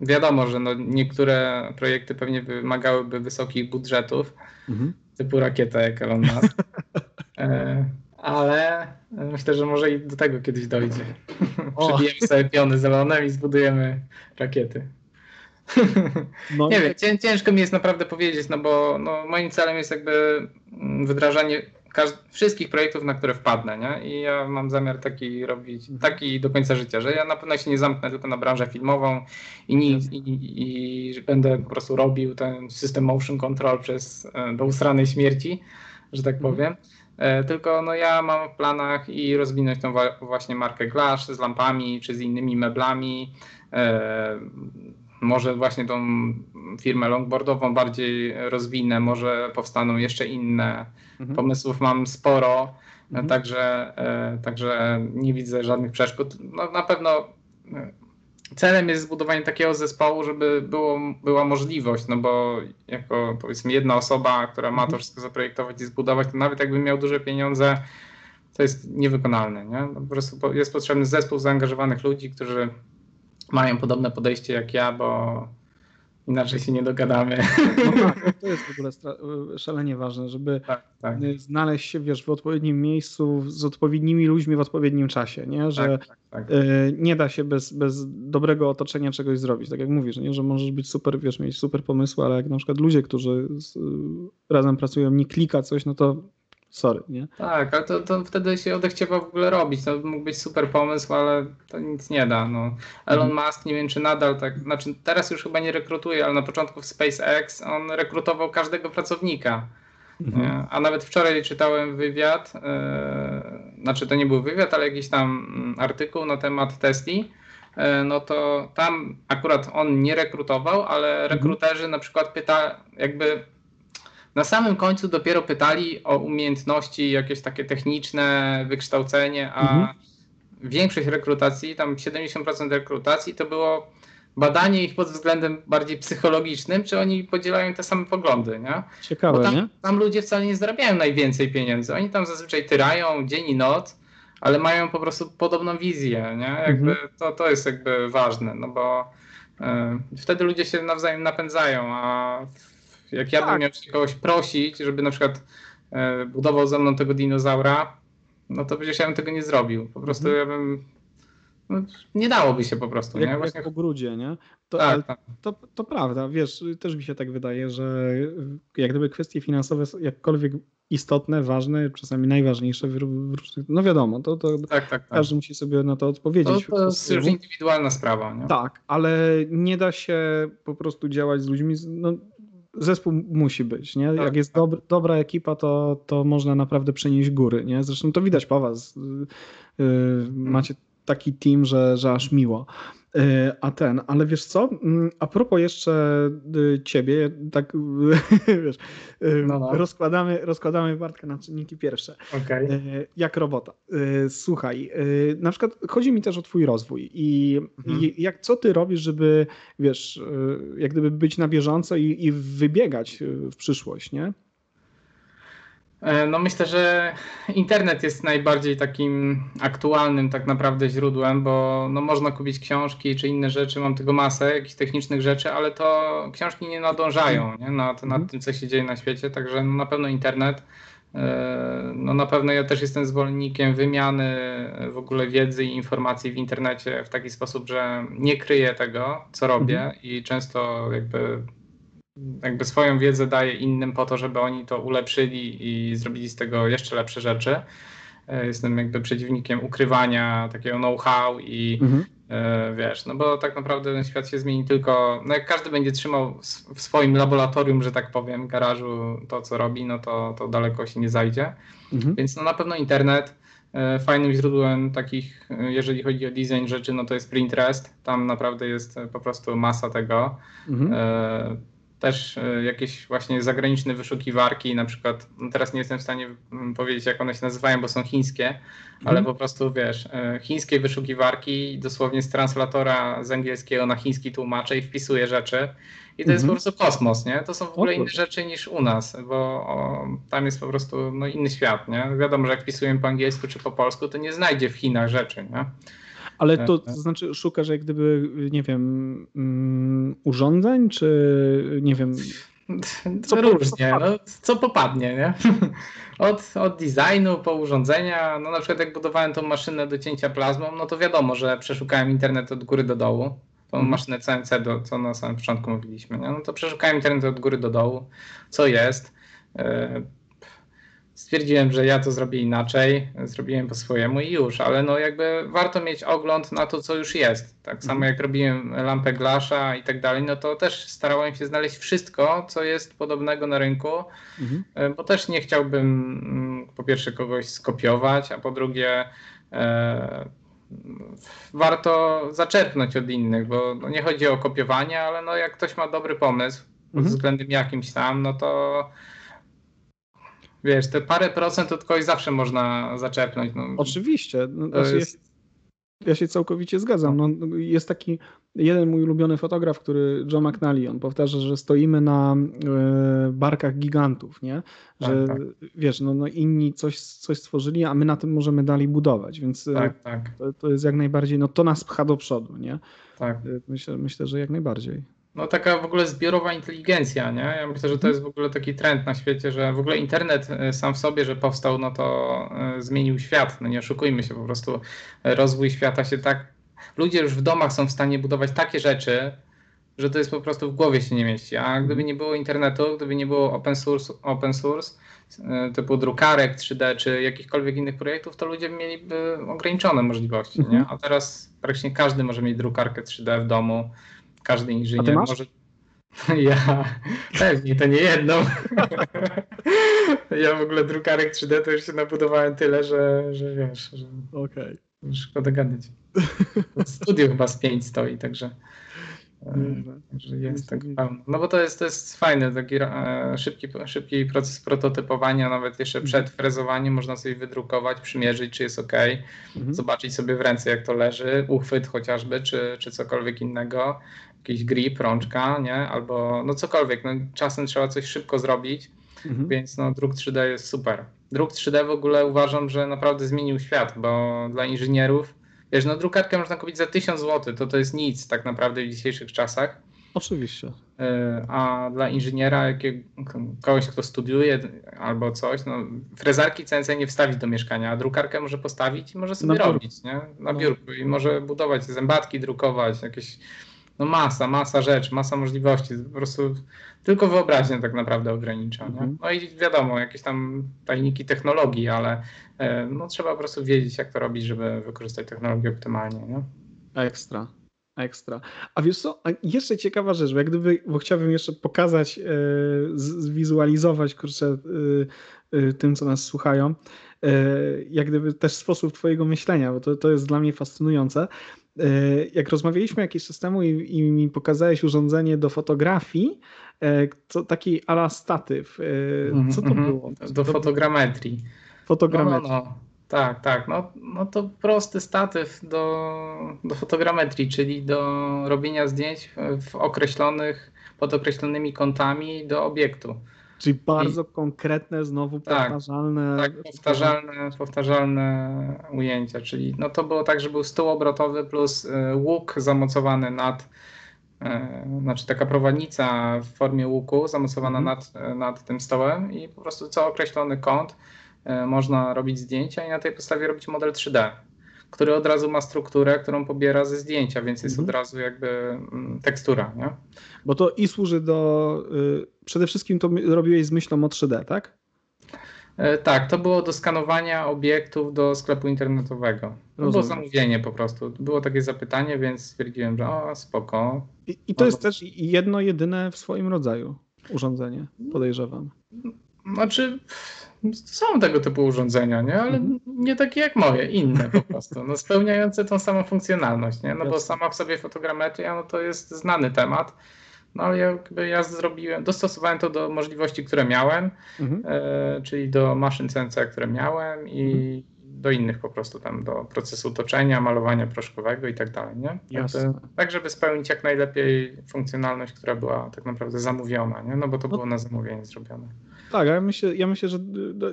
Wiadomo, że no niektóre projekty pewnie wymagałyby wysokich budżetów, mhm. typu rakieta jak Elon Musk. e, ale myślę, że może i do tego kiedyś dojdzie. Przybijemy sobie piony z Elonem i zbudujemy rakiety. No nie wiem, ciężko mi jest naprawdę powiedzieć, no bo no, moim celem jest jakby wdrażanie wszystkich projektów, na które wpadnę, nie? I ja mam zamiar taki robić, mhm. taki do końca życia, że ja na pewno się nie zamknę tylko na branżę filmową i, nie, i, i, będę po prostu robił ten system motion control przez e, do usranej śmierci, że tak mhm. powiem. E, tylko no ja mam w planach i rozwinąć tą właśnie markę Glass z lampami czy z innymi meblami. E, może właśnie tą firmę longboardową bardziej rozwinę, może powstaną jeszcze inne. Mhm. Pomysłów mam sporo, mhm. także, e, także nie widzę żadnych przeszkód. No, na pewno e, celem jest zbudowanie takiego zespołu, żeby było, była możliwość, no bo jako powiedzmy jedna osoba, która ma to mhm. wszystko zaprojektować i zbudować, to nawet jakbym miał duże pieniądze, to jest niewykonalne. Nie? No, po prostu jest potrzebny zespół zaangażowanych ludzi, którzy mają podobne podejście jak ja, bo inaczej się nie dogadamy. No tak, to jest w ogóle szalenie ważne, żeby tak, tak. znaleźć się wiesz, w odpowiednim miejscu z odpowiednimi ludźmi w odpowiednim czasie, nie? że tak, tak, tak. E, nie da się bez, bez dobrego otoczenia czegoś zrobić. Tak jak mówisz, nie? że możesz być super, wiesz, mieć super pomysły, ale jak na przykład ludzie, którzy razem pracują, nie klika coś, no to sorry, nie? Tak, ale to, to wtedy się odechciewa w ogóle robić. To mógł być super pomysł, ale to nic nie da. No. Elon mhm. Musk, nie wiem czy nadal tak, znaczy teraz już chyba nie rekrutuje, ale na początku w SpaceX on rekrutował każdego pracownika. Mhm. A nawet wczoraj czytałem wywiad, yy, znaczy to nie był wywiad, ale jakiś tam artykuł na temat Tesli, e, no to tam akurat on nie rekrutował, ale mhm. rekruterzy na przykład pyta, jakby na samym końcu dopiero pytali o umiejętności jakieś takie techniczne, wykształcenie, a mhm. większość rekrutacji, tam 70% rekrutacji to było badanie ich pod względem bardziej psychologicznym, czy oni podzielają te same poglądy, nie? Ciekawe, Bo tam, nie? Tam ludzie wcale nie zarabiają najwięcej pieniędzy. Oni tam zazwyczaj tyrają dzień i noc, ale mają po prostu podobną wizję, nie? Jakby mhm. to, to jest jakby ważne, no bo y, wtedy ludzie się nawzajem napędzają, a jak ja tak. bym miał kogoś prosić, żeby na przykład e, budował ze mną tego dinozaura, no to przecież ja bym tego nie zrobił. Po prostu mhm. ja bym no, nie dałoby się po prostu. Jak, nie? Właśnie... jak po brudzie, nie? To, tak, tak. To, to prawda, wiesz, też mi się tak wydaje, że jak gdyby kwestie finansowe są jakkolwiek istotne, ważne, czasami najważniejsze w, różnych, no wiadomo, to, to tak, tak, tak. każdy musi sobie na to odpowiedzieć. To, to jest już indywidualna sprawa. Nie? Tak, ale nie da się po prostu działać z ludźmi, no, zespół musi być, nie? Tak, Jak jest tak. dobra, dobra ekipa, to, to można naprawdę przenieść góry, nie? Zresztą to widać po was. Yy, macie taki team, że, że aż miło. E, a ten, ale wiesz co? Mm, a propos jeszcze y, ciebie, tak wiesz, no, no. Rozkładamy, rozkładamy Bartka na czynniki pierwsze. Okay. E, jak robota. E, słuchaj, na przykład chodzi mi też o twój rozwój i, mhm. i jak co ty robisz, żeby wiesz, jak gdyby być na bieżąco i, i wybiegać w przyszłość, nie? E, no myślę, że internet jest najbardziej takim aktualnym tak naprawdę źródłem, bo no można kupić książki czy inne rzeczy, mam tego masę, jakichś technicznych rzeczy, ale to książki nie nadążają nie? Nad, nad mhm. tym, co się dzieje na świecie, także no na pewno internet. E, no na pewno ja też jestem zwolennikiem wymiany w ogóle wiedzy i informacji w internecie w taki sposób, że nie kryję tego, co robię mhm. i często jakby jakby swoją wiedzę daje innym po to, żeby oni to ulepszyli i zrobili z tego jeszcze lepsze rzeczy. E, jestem jakby przeciwnikiem ukrywania takiego know-how i mhm. e, wiesz, no bo tak naprawdę ten świat się zmieni tylko, no jak każdy będzie trzymał w swoim laboratorium, że tak powiem, garażu to, co robi, no to, to daleko się nie zajdzie. Mhm. Więc no na pewno internet, e, Fajnym źródłem takich, jeżeli chodzi o design rzeczy, no to jest Pinterest. Tam naprawdę jest po prostu masa tego. Mhm też e, jakieś właśnie zagraniczne wyszukiwarki, na przykład, no teraz nie jestem w stanie mm, powiedzieć, jak one się nazywają, bo są chińskie, mhm. ale po prostu wiesz, e, chińskie wyszukiwarki dosłownie z translatora z angielskiego na chiński tłumaczę i wpisuję rzeczy. I to jest po mhm. prostu kosmos, nie? To są w ogóle inne rzeczy niż u nas, bo o, tam jest po prostu no, inny świat, nie? Wiadomo, że jak wpisujemy po angielsku czy po polsku, to nie znajdzie w Chinach rzeczy, nie? Ale to, to znaczy szukasz jak gdyby, nie wiem, um, urządzeń, czy nie wiem... Co różnie, no, co popadnie, nie? Od, od designu po urządzenia, no na przykład jak budowałem tą maszynę do cięcia plazmą, no to wiadomo, że przeszukałem internet od góry do dołu, tą mhm. maszynę CNC, do, co na samym początku mówiliśmy, nie? no to przeszukałem internet od góry do dołu, co jest, e, stwierdziłem, że ja to zrobię inaczej, zrobiłem po swojemu i już, ale no jakby warto mieć ogląd na to, co już jest. Tak samo mhm. jak robiłem lampę Glasza i tak dalej, no to też starałem się znaleźć wszystko, co jest podobnego na rynku, mhm. E, bo też nie chciałbym mm, po pierwsze kogoś skopiować, a po drugie e, warto zaczerpnąć od innych, bo no nie chodzi o kopiowanie, ale no jak ktoś ma dobry pomysł pod mhm. względem jakimś tam, no to wiesz, te parę procent od kogoś zawsze można zaczepnąć. No. Oczywiście. No, znaczy jest... Ja się całkowicie zgadzam. No, jest taki jeden mój ulubiony fotograf, który Joe McNally, on powtarza, że stoimy na y, barkach gigantów, nie? Że tak, tak. wiesz, no, no inni coś, coś stworzyli, a my na tym możemy dalej budować, więc e, tak, tak. To, to, jest jak najbardziej, no to nas pcha do przodu, nie? Tak. E, myślę, myślę, że jak najbardziej no taka w ogóle zbiorowa inteligencja, nie? Ja myślę, że to jest w ogóle taki trend na świecie, że w ogóle internet e, sam w sobie, że powstał, no to e, zmienił świat. No nie oszukujmy się, po prostu rozwój świata się tak... Ludzie już w domach są w stanie budować takie rzeczy, że to jest po prostu w głowie się nie mieści. A gdyby nie było internetu, gdyby nie było open source, open source e, typu drukarek 3D czy jakichkolwiek innych projektów, to ludzie mieliby ograniczone możliwości, nie? Mhm. A teraz praktycznie każdy może mieć drukarkę 3D w domu każdy inżynier może. Ja pewnie to nie jedną. ja w ogóle drukarek 3D to już się nabudowałem tyle, że, że wiesz, że okay. szkoda gadać. Studio chyba z 5 stoi, także. Że jest tak pełno. No bo to jest, to jest fajny, taki e, szybki, szybki proces prototypowania, nawet jeszcze mhm. przed frezowaniem można sobie wydrukować, przymierzyć, czy jest ok, mhm. zobaczyć sobie w ręce, jak to leży, uchwyt chociażby, czy, czy cokolwiek innego, jakiś grip, rączka, nie? Albo no cokolwiek. No, czasem trzeba coś szybko zrobić, mhm. więc no, druk 3D jest super. Druk 3D w ogóle uważam, że naprawdę zmienił świat, bo dla inżynierów, wiesz, no drukarkę można kupić za 1000 zł, to to jest nic tak naprawdę w dzisiejszych czasach. Oczywiście. E, a dla inżyniera, jakiego, kogoś, kto studiuje albo coś, no, frezarki CNC nie wstawić do mieszkania, a drukarkę może postawić i może sobie na robić, nie? Na no. biurku i może budować zębatki, drukować, jakieś no masa, masa rzeczy, masa możliwości. Po prostu tylko wyobraźnia tak naprawdę ogranicza. Nie? Mhm. No i wiadomo, jakieś tam tajniki technologii, ale e, no, trzeba po prostu wiedzieć, jak to robić, żeby wykorzystać technologię optymalnie. Nie? Ekstra. Ekstra. A wiesz co, jeszcze ciekawa rzecz, bo jak gdyby, bo chciałbym jeszcze pokazać, e, zwizualizować, kurczę, e, e, tym, co nas słuchają, jak gdyby też sposób twojego myślenia, bo to, to jest dla mnie fascynujące. Jak rozmawialiśmy jakiś czas temu i, i mi pokazałeś urządzenie do fotografii, to taki ala statyw. Co to -hmm. było? Do fotogrametrii. Fotogrametrii. No, no, no. Tak, tak. No, no to prosty statyw do, do fotogrametrii, czyli do robienia zdjęć w określonych, pod określonymi kątami do obiektu. Czyli bardzo I, konkretne, znowu tak, powtarzalne. Tak, powtarzalne, powtarzalne ujęcia. Czyli no to było tak, że był stół obrotowy plus y, łuk zamocowany nad, y, znaczy taka prowadnica w formie łuku zamocowana mhm. nad, nad tym stołem i po prostu co określony kąt można robić zdjęcia i na tej podstawie robić model 3D, który od razu ma strukturę, którą pobiera ze zdjęcia, więc jest mhm. od razu jakby mm, tekstura. Nie? Bo to i służy do. Y, przede wszystkim to robiłeś z myślą o 3D, tak? E, tak, to było do skanowania obiektów do sklepu internetowego. To było zamówienie po prostu. Było takie zapytanie, więc stwierdziłem, że o, spoko. I, i to jest też jedno, jedyne w swoim rodzaju urządzenie, podejrzewam. Znaczy, są tego typu urządzenia, nie? ale mhm. nie takie jak moje, inne po prostu, no, spełniające tą samą funkcjonalność, nie? no bo sama w sobie fotogrametria no, to jest znany temat, no ale jakby ja zrobiłem, dostosowałem to do możliwości, które miałem, mhm. e, czyli do maszyn CNC, które miałem i mhm. Do innych po prostu tam, do procesu toczenia, malowania proszkowego i tak dalej, nie? Jakby, tak, żeby spełnić jak najlepiej funkcjonalność, która była tak naprawdę zamówiona, nie? No bo to no. było na zamówienie zrobione. Tak, ja myślę, ja myślę, że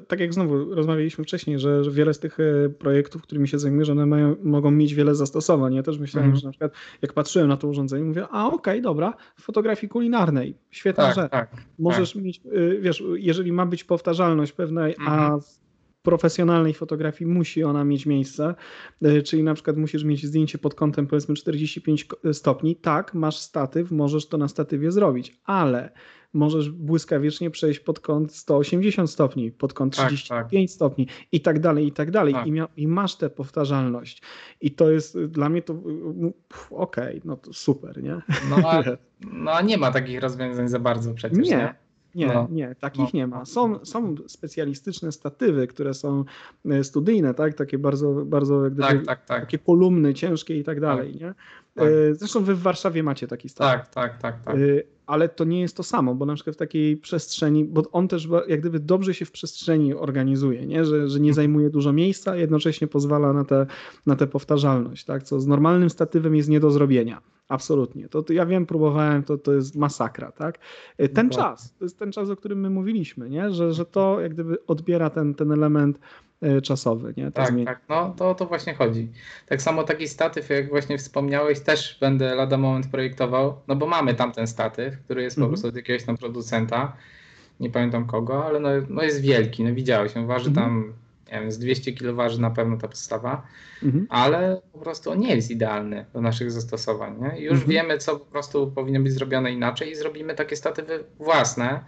tak jak znowu rozmawialiśmy wcześniej, że, że wiele z tych e, projektów, którymi się zajmuję, że one mają, mogą mieć wiele zastosowań. Ja też myślałem, mm. że na przykład jak patrzyłem na to urządzenie, mówię, a okej, okay, dobra, w fotografii kulinarnej, świetna tak, rzecz. Tak, Możesz tak. mieć, e, wiesz, jeżeli ma być powtarzalność pewnej, mm. a mhm. w profesjonalnej fotografii musi ona mieć miejsce, e, czyli na przykład musisz mieć zdjęcie pod kątem powiedzmy 45 stopni, tak, masz statyw, możesz to na statywie zrobić, ale możesz błyskawicznie przejść pod kąt 180 stopni, pod kąt 35 tak, tak. stopni i tak dalej, i tak dalej. Tak. I, mia- I, masz tę powtarzalność. I to jest dla mnie to okej, okay, no to super, nie? No a, no a nie ma takich rozwiązań za bardzo przecież, nie? nie? Nie, no. nie, takich no. nie ma. Są, są specjalistyczne statywy, które są e, studyjne, tak? Takie bardzo, bardzo jak gdyby, tak, tak, tak. takie kolumny ciężkie i tak dalej, tak. nie? Tak. E, zresztą wy w Warszawie macie taki statyw. Tak, tak, tak, tak. E, ale to nie jest to samo, bo na przykład w takiej przestrzeni, bo on też jak gdyby dobrze się w przestrzeni organizuje, nie? Że, że nie zajmuje dużo miejsca, jednocześnie pozwala na tę na te powtarzalność, tak? co z normalnym statywem jest nie do zrobienia. Absolutnie. To, to ja wiem, próbowałem, to, to jest masakra, tak? E, ten czas, to jest ten czas, o którym my mówiliśmy, nie? Że, że to jak gdyby odbiera ten, ten element E, czasowy. Nie? tak, tak, no to, to właśnie chodzi. Tak samo taki statyw, jak właśnie wspomniałeś, też będę lada moment projektował, no bo mamy tamten statyw, który jest po mhm. prostu od jakiegoś tam producenta, nie pamiętam kogo, ale no, no jest wielki, no widziałeś, on waży mhm. tam, nie wiem, z 200 kg waży na pewno ta podstawa, mhm. ale po prostu on nie jest idealny do naszych zastosowań. Nie? już mhm. wiemy, co po prostu powinno być zrobione inaczej i zrobimy takie statywy własne,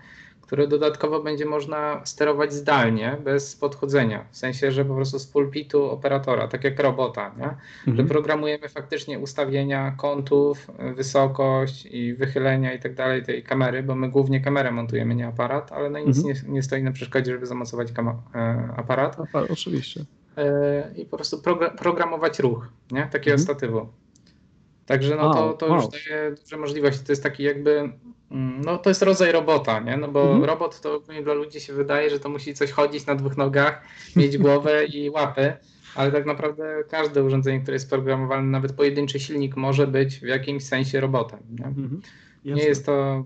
które dodatkowo będzie można sterować zdalnie, bez podchodzenia. W sensie, że po prostu z pulpitu operatora, tak jak robota, nie? Mhm. że programujemy faktycznie ustawienia kątów, wysokość i wychylenia i tak dalej tej kamery, bo my głównie kamerę montujemy, nie aparat, ale no nic mhm. nie, nie, stoi na przeszkodzie, żeby zamocować e, aparat. oczywiście. E, I po prostu programować ruch, nie? takiego mhm. statywu. Także no to, to już daje duże możliwości. To jest taki jakby no to jest rodzaj robota, nie? No bo mhm. robot to dla ludzi się wydaje, że to musi coś chodzić na dwóch nogach, mieć głowę i łapy, ale tak naprawdę każde urządzenie, które jest programowane, nawet pojedynczy silnik może być w jakimś sensie robotem. Nie, mhm. nie jest to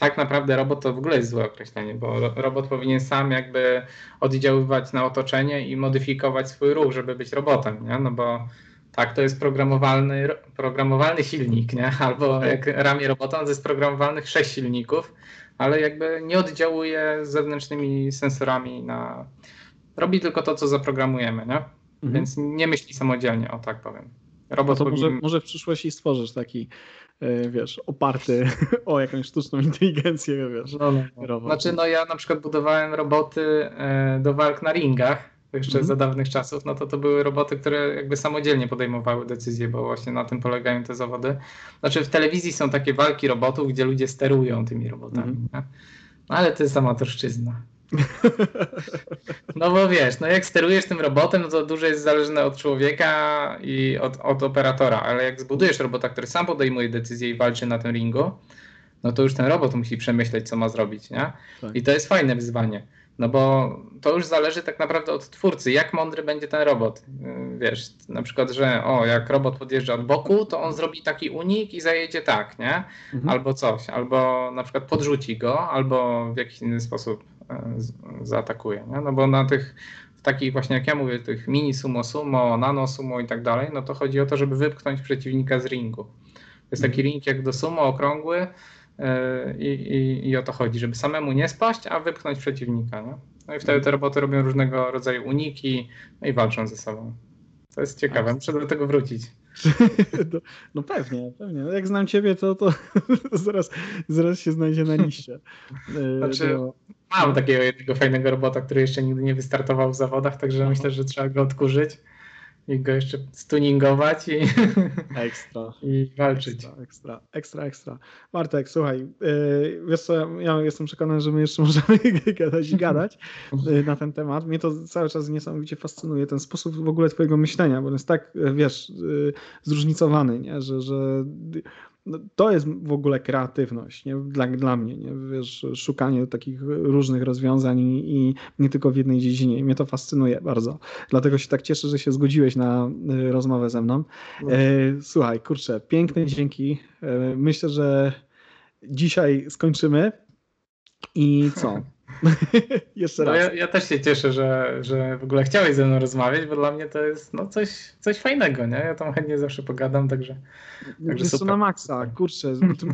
tak naprawdę robot to w ogóle jest złe określenie, bo robot powinien sam jakby oddziaływać na otoczenie i modyfikować swój ruch, żeby być robotem, nie? No bo tak, to jest programowalny, programowalny silnik, nie? Albo jak ramię robota, to jest programowalnych sześć silników, ale jakby nie oddziałuje z zewnętrznymi sensorami na. Robi tylko to, co zaprogramujemy, nie? Mhm. Więc nie myśli samodzielnie, o tak powiem. Robot no to może, może w przyszłości stworzysz taki, e, wiesz, oparty o jakąś sztuczną inteligencję, wiesz. No, no, no. Robot. Znaczy, no ja na przykład budowałem roboty e, do walk na ringach, jeszcze mm -hmm. za dawnych czasów, no to to były roboty, które jakby samodzielnie podejmowały decyzje, bo właśnie na tym polegają te zawody. Znaczy w telewizji są takie walki robotów, gdzie ludzie sterują tymi robotami, mm -hmm. no ale to jest amatorszczyzna. No bo wiesz, no jak sterujesz tym robotem, no to dużo jest zależne od człowieka i od, od operatora, ale jak zbudujesz robota, który sam podejmuje decyzje i walczy na tym ringu, no to już ten robot musi przemyśleć, co ma zrobić, nie? Tak. I to jest fajne wyzwanie. No bo to już zależy tak naprawdę od twórcy, jak mądry będzie ten robot. Wiesz, na przykład, że o, jak robot podjeżdża od boku, to on zrobi taki unik i zajedzie tak, nie? Mhm. Albo coś, albo na przykład podrzuci go, albo w jakiś inny sposób e, zaatakuje, nie? No bo na tych takich właśnie, jak ja mówię, tych mini sumo sumo, nano sumo i tak dalej, no to chodzi o to, żeby wypchnąć przeciwnika z ringu. To jest taki mhm. ring jak do sumo, okrągły, i, i, i o to chodzi, żeby samemu nie spaść, a wypchnąć przeciwnika. Nie? No i wtedy te roboty robią różnego rodzaju uniki no i walczą ze sobą. To jest ciekawe, muszę do tego wrócić. No, pewnie, pewnie. No jak znam ciebie, to, to zaraz, zaraz się znajdzie na liście. E, znaczy, mam takiego jednego fajnego robota, który jeszcze nigdy nie wystartował w zawodach, także myślę, że trzeba go odkurzyć i go jeszcze stuningować i, ekstra. i walczyć. Ekstra, ekstra, ekstra, ekstra. Bartek, słuchaj, yy, wiesz co, ja jestem przekonany, że my jeszcze możemy gadać i gadać yy, na ten temat. Mnie to cały czas niesamowicie fascynuje, ten sposób w ogóle twojego myślenia, bo on jest tak, wiesz, yy, zróżnicowany, nie? Że, że no, to jest w ogóle kreatywność nie? Dla, dla mnie, nie? Wiesz, szukanie takich różnych rozwiązań i, nie tylko w jednej dziedzinie. Mnie to fascynuje bardzo. Dlatego się tak cieszę, że się zgodziłeś na y, rozmowę ze mną. No. E, słuchaj, kurczę, piękne dzięki. E, myślę, że dzisiaj skończymy. I co? Jeszcze no raz. Ja, ja, też się cieszę, że, że w ogóle chciałeś ze mną rozmawiać, bo dla mnie to jest no, coś, coś fajnego, nie? Ja tam chętnie zawsze pogadam, także, także super. na maksa, kurczę, to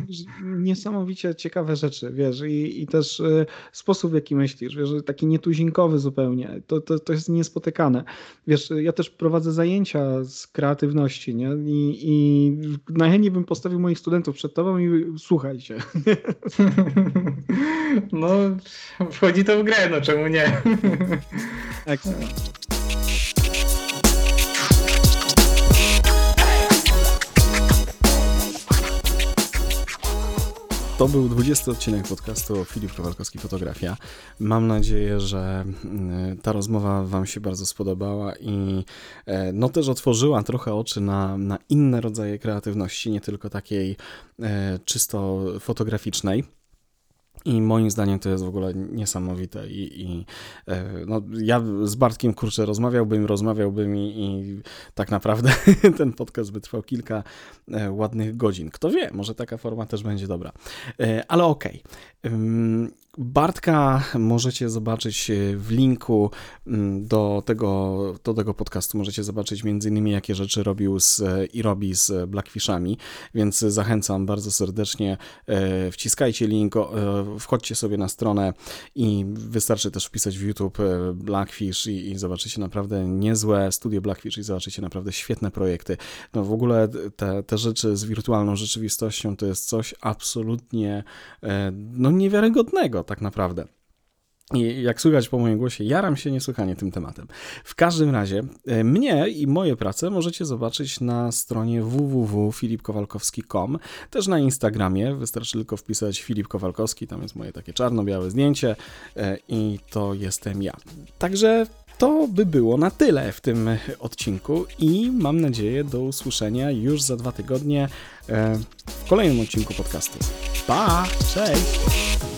niesamowicie ciekawe rzeczy, wiesz, i, i też y, sposób, w jaki myślisz, wiesz, taki nietuzinkowy zupełnie, to, to, to jest niespotykane. Wiesz, ja też prowadzę zajęcia z kreatywności, nie? I, i najchętniej bym postawił moich studentów przed tobą i słuchajcie. No, wchodzi to w grę, no czemu nie? Excellent. To był 20 odcinek podcastu Filip Kowalkowski Fotografia. Mam nadzieję, że mm, ta rozmowa Wam się bardzo spodobała i e, no też otworzyła trochę oczy na, na inne rodzaje kreatywności, nie tylko takiej e, czysto fotograficznej. I moim zdaniem to jest w ogóle niesamowite. I, i e, no, ja z Bartkiem kurczę rozmawiałbym, rozmawiałbym i, i tak naprawdę ten podcast by trwał kilka e, ładnych godzin. Kto wie, może taka forma też będzie dobra. E, ale okej. Okay. Bartka możecie zobaczyć e, w linku mm, do tego, do tego podcastu. Możecie zobaczyć między innymi jakie rzeczy robił z, e, i robi z Blackfishami, więc zachęcam bardzo serdecznie. E, wciskajcie link, wchodźcie sobie na stronę i wystarczy też wpisać w YouTube Blackfish i, i zobaczycie naprawdę niezłe studio Blackfish i zobaczycie naprawdę świetne projekty. No w ogóle te, te rzeczy z wirtualną rzeczywistością to jest coś absolutnie no niewiarygodnego tak naprawdę. I jak słychać po moim głosie, jaram się niesłychanie tym tematem. W każdym razie e, mnie i moje prace możecie zobaczyć na stronie www.filipkowalkowski.com, też na Instagramie, wystarczy tylko wpisać Filip Kowalkowski, tam jest moje takie czarno-białe zdjęcie e, i to jestem ja. Także to by było na tyle w tym odcinku i mam nadzieję do usłyszenia już za dwa tygodnie e, w kolejnym odcinku podcastu. Pa! Cześć!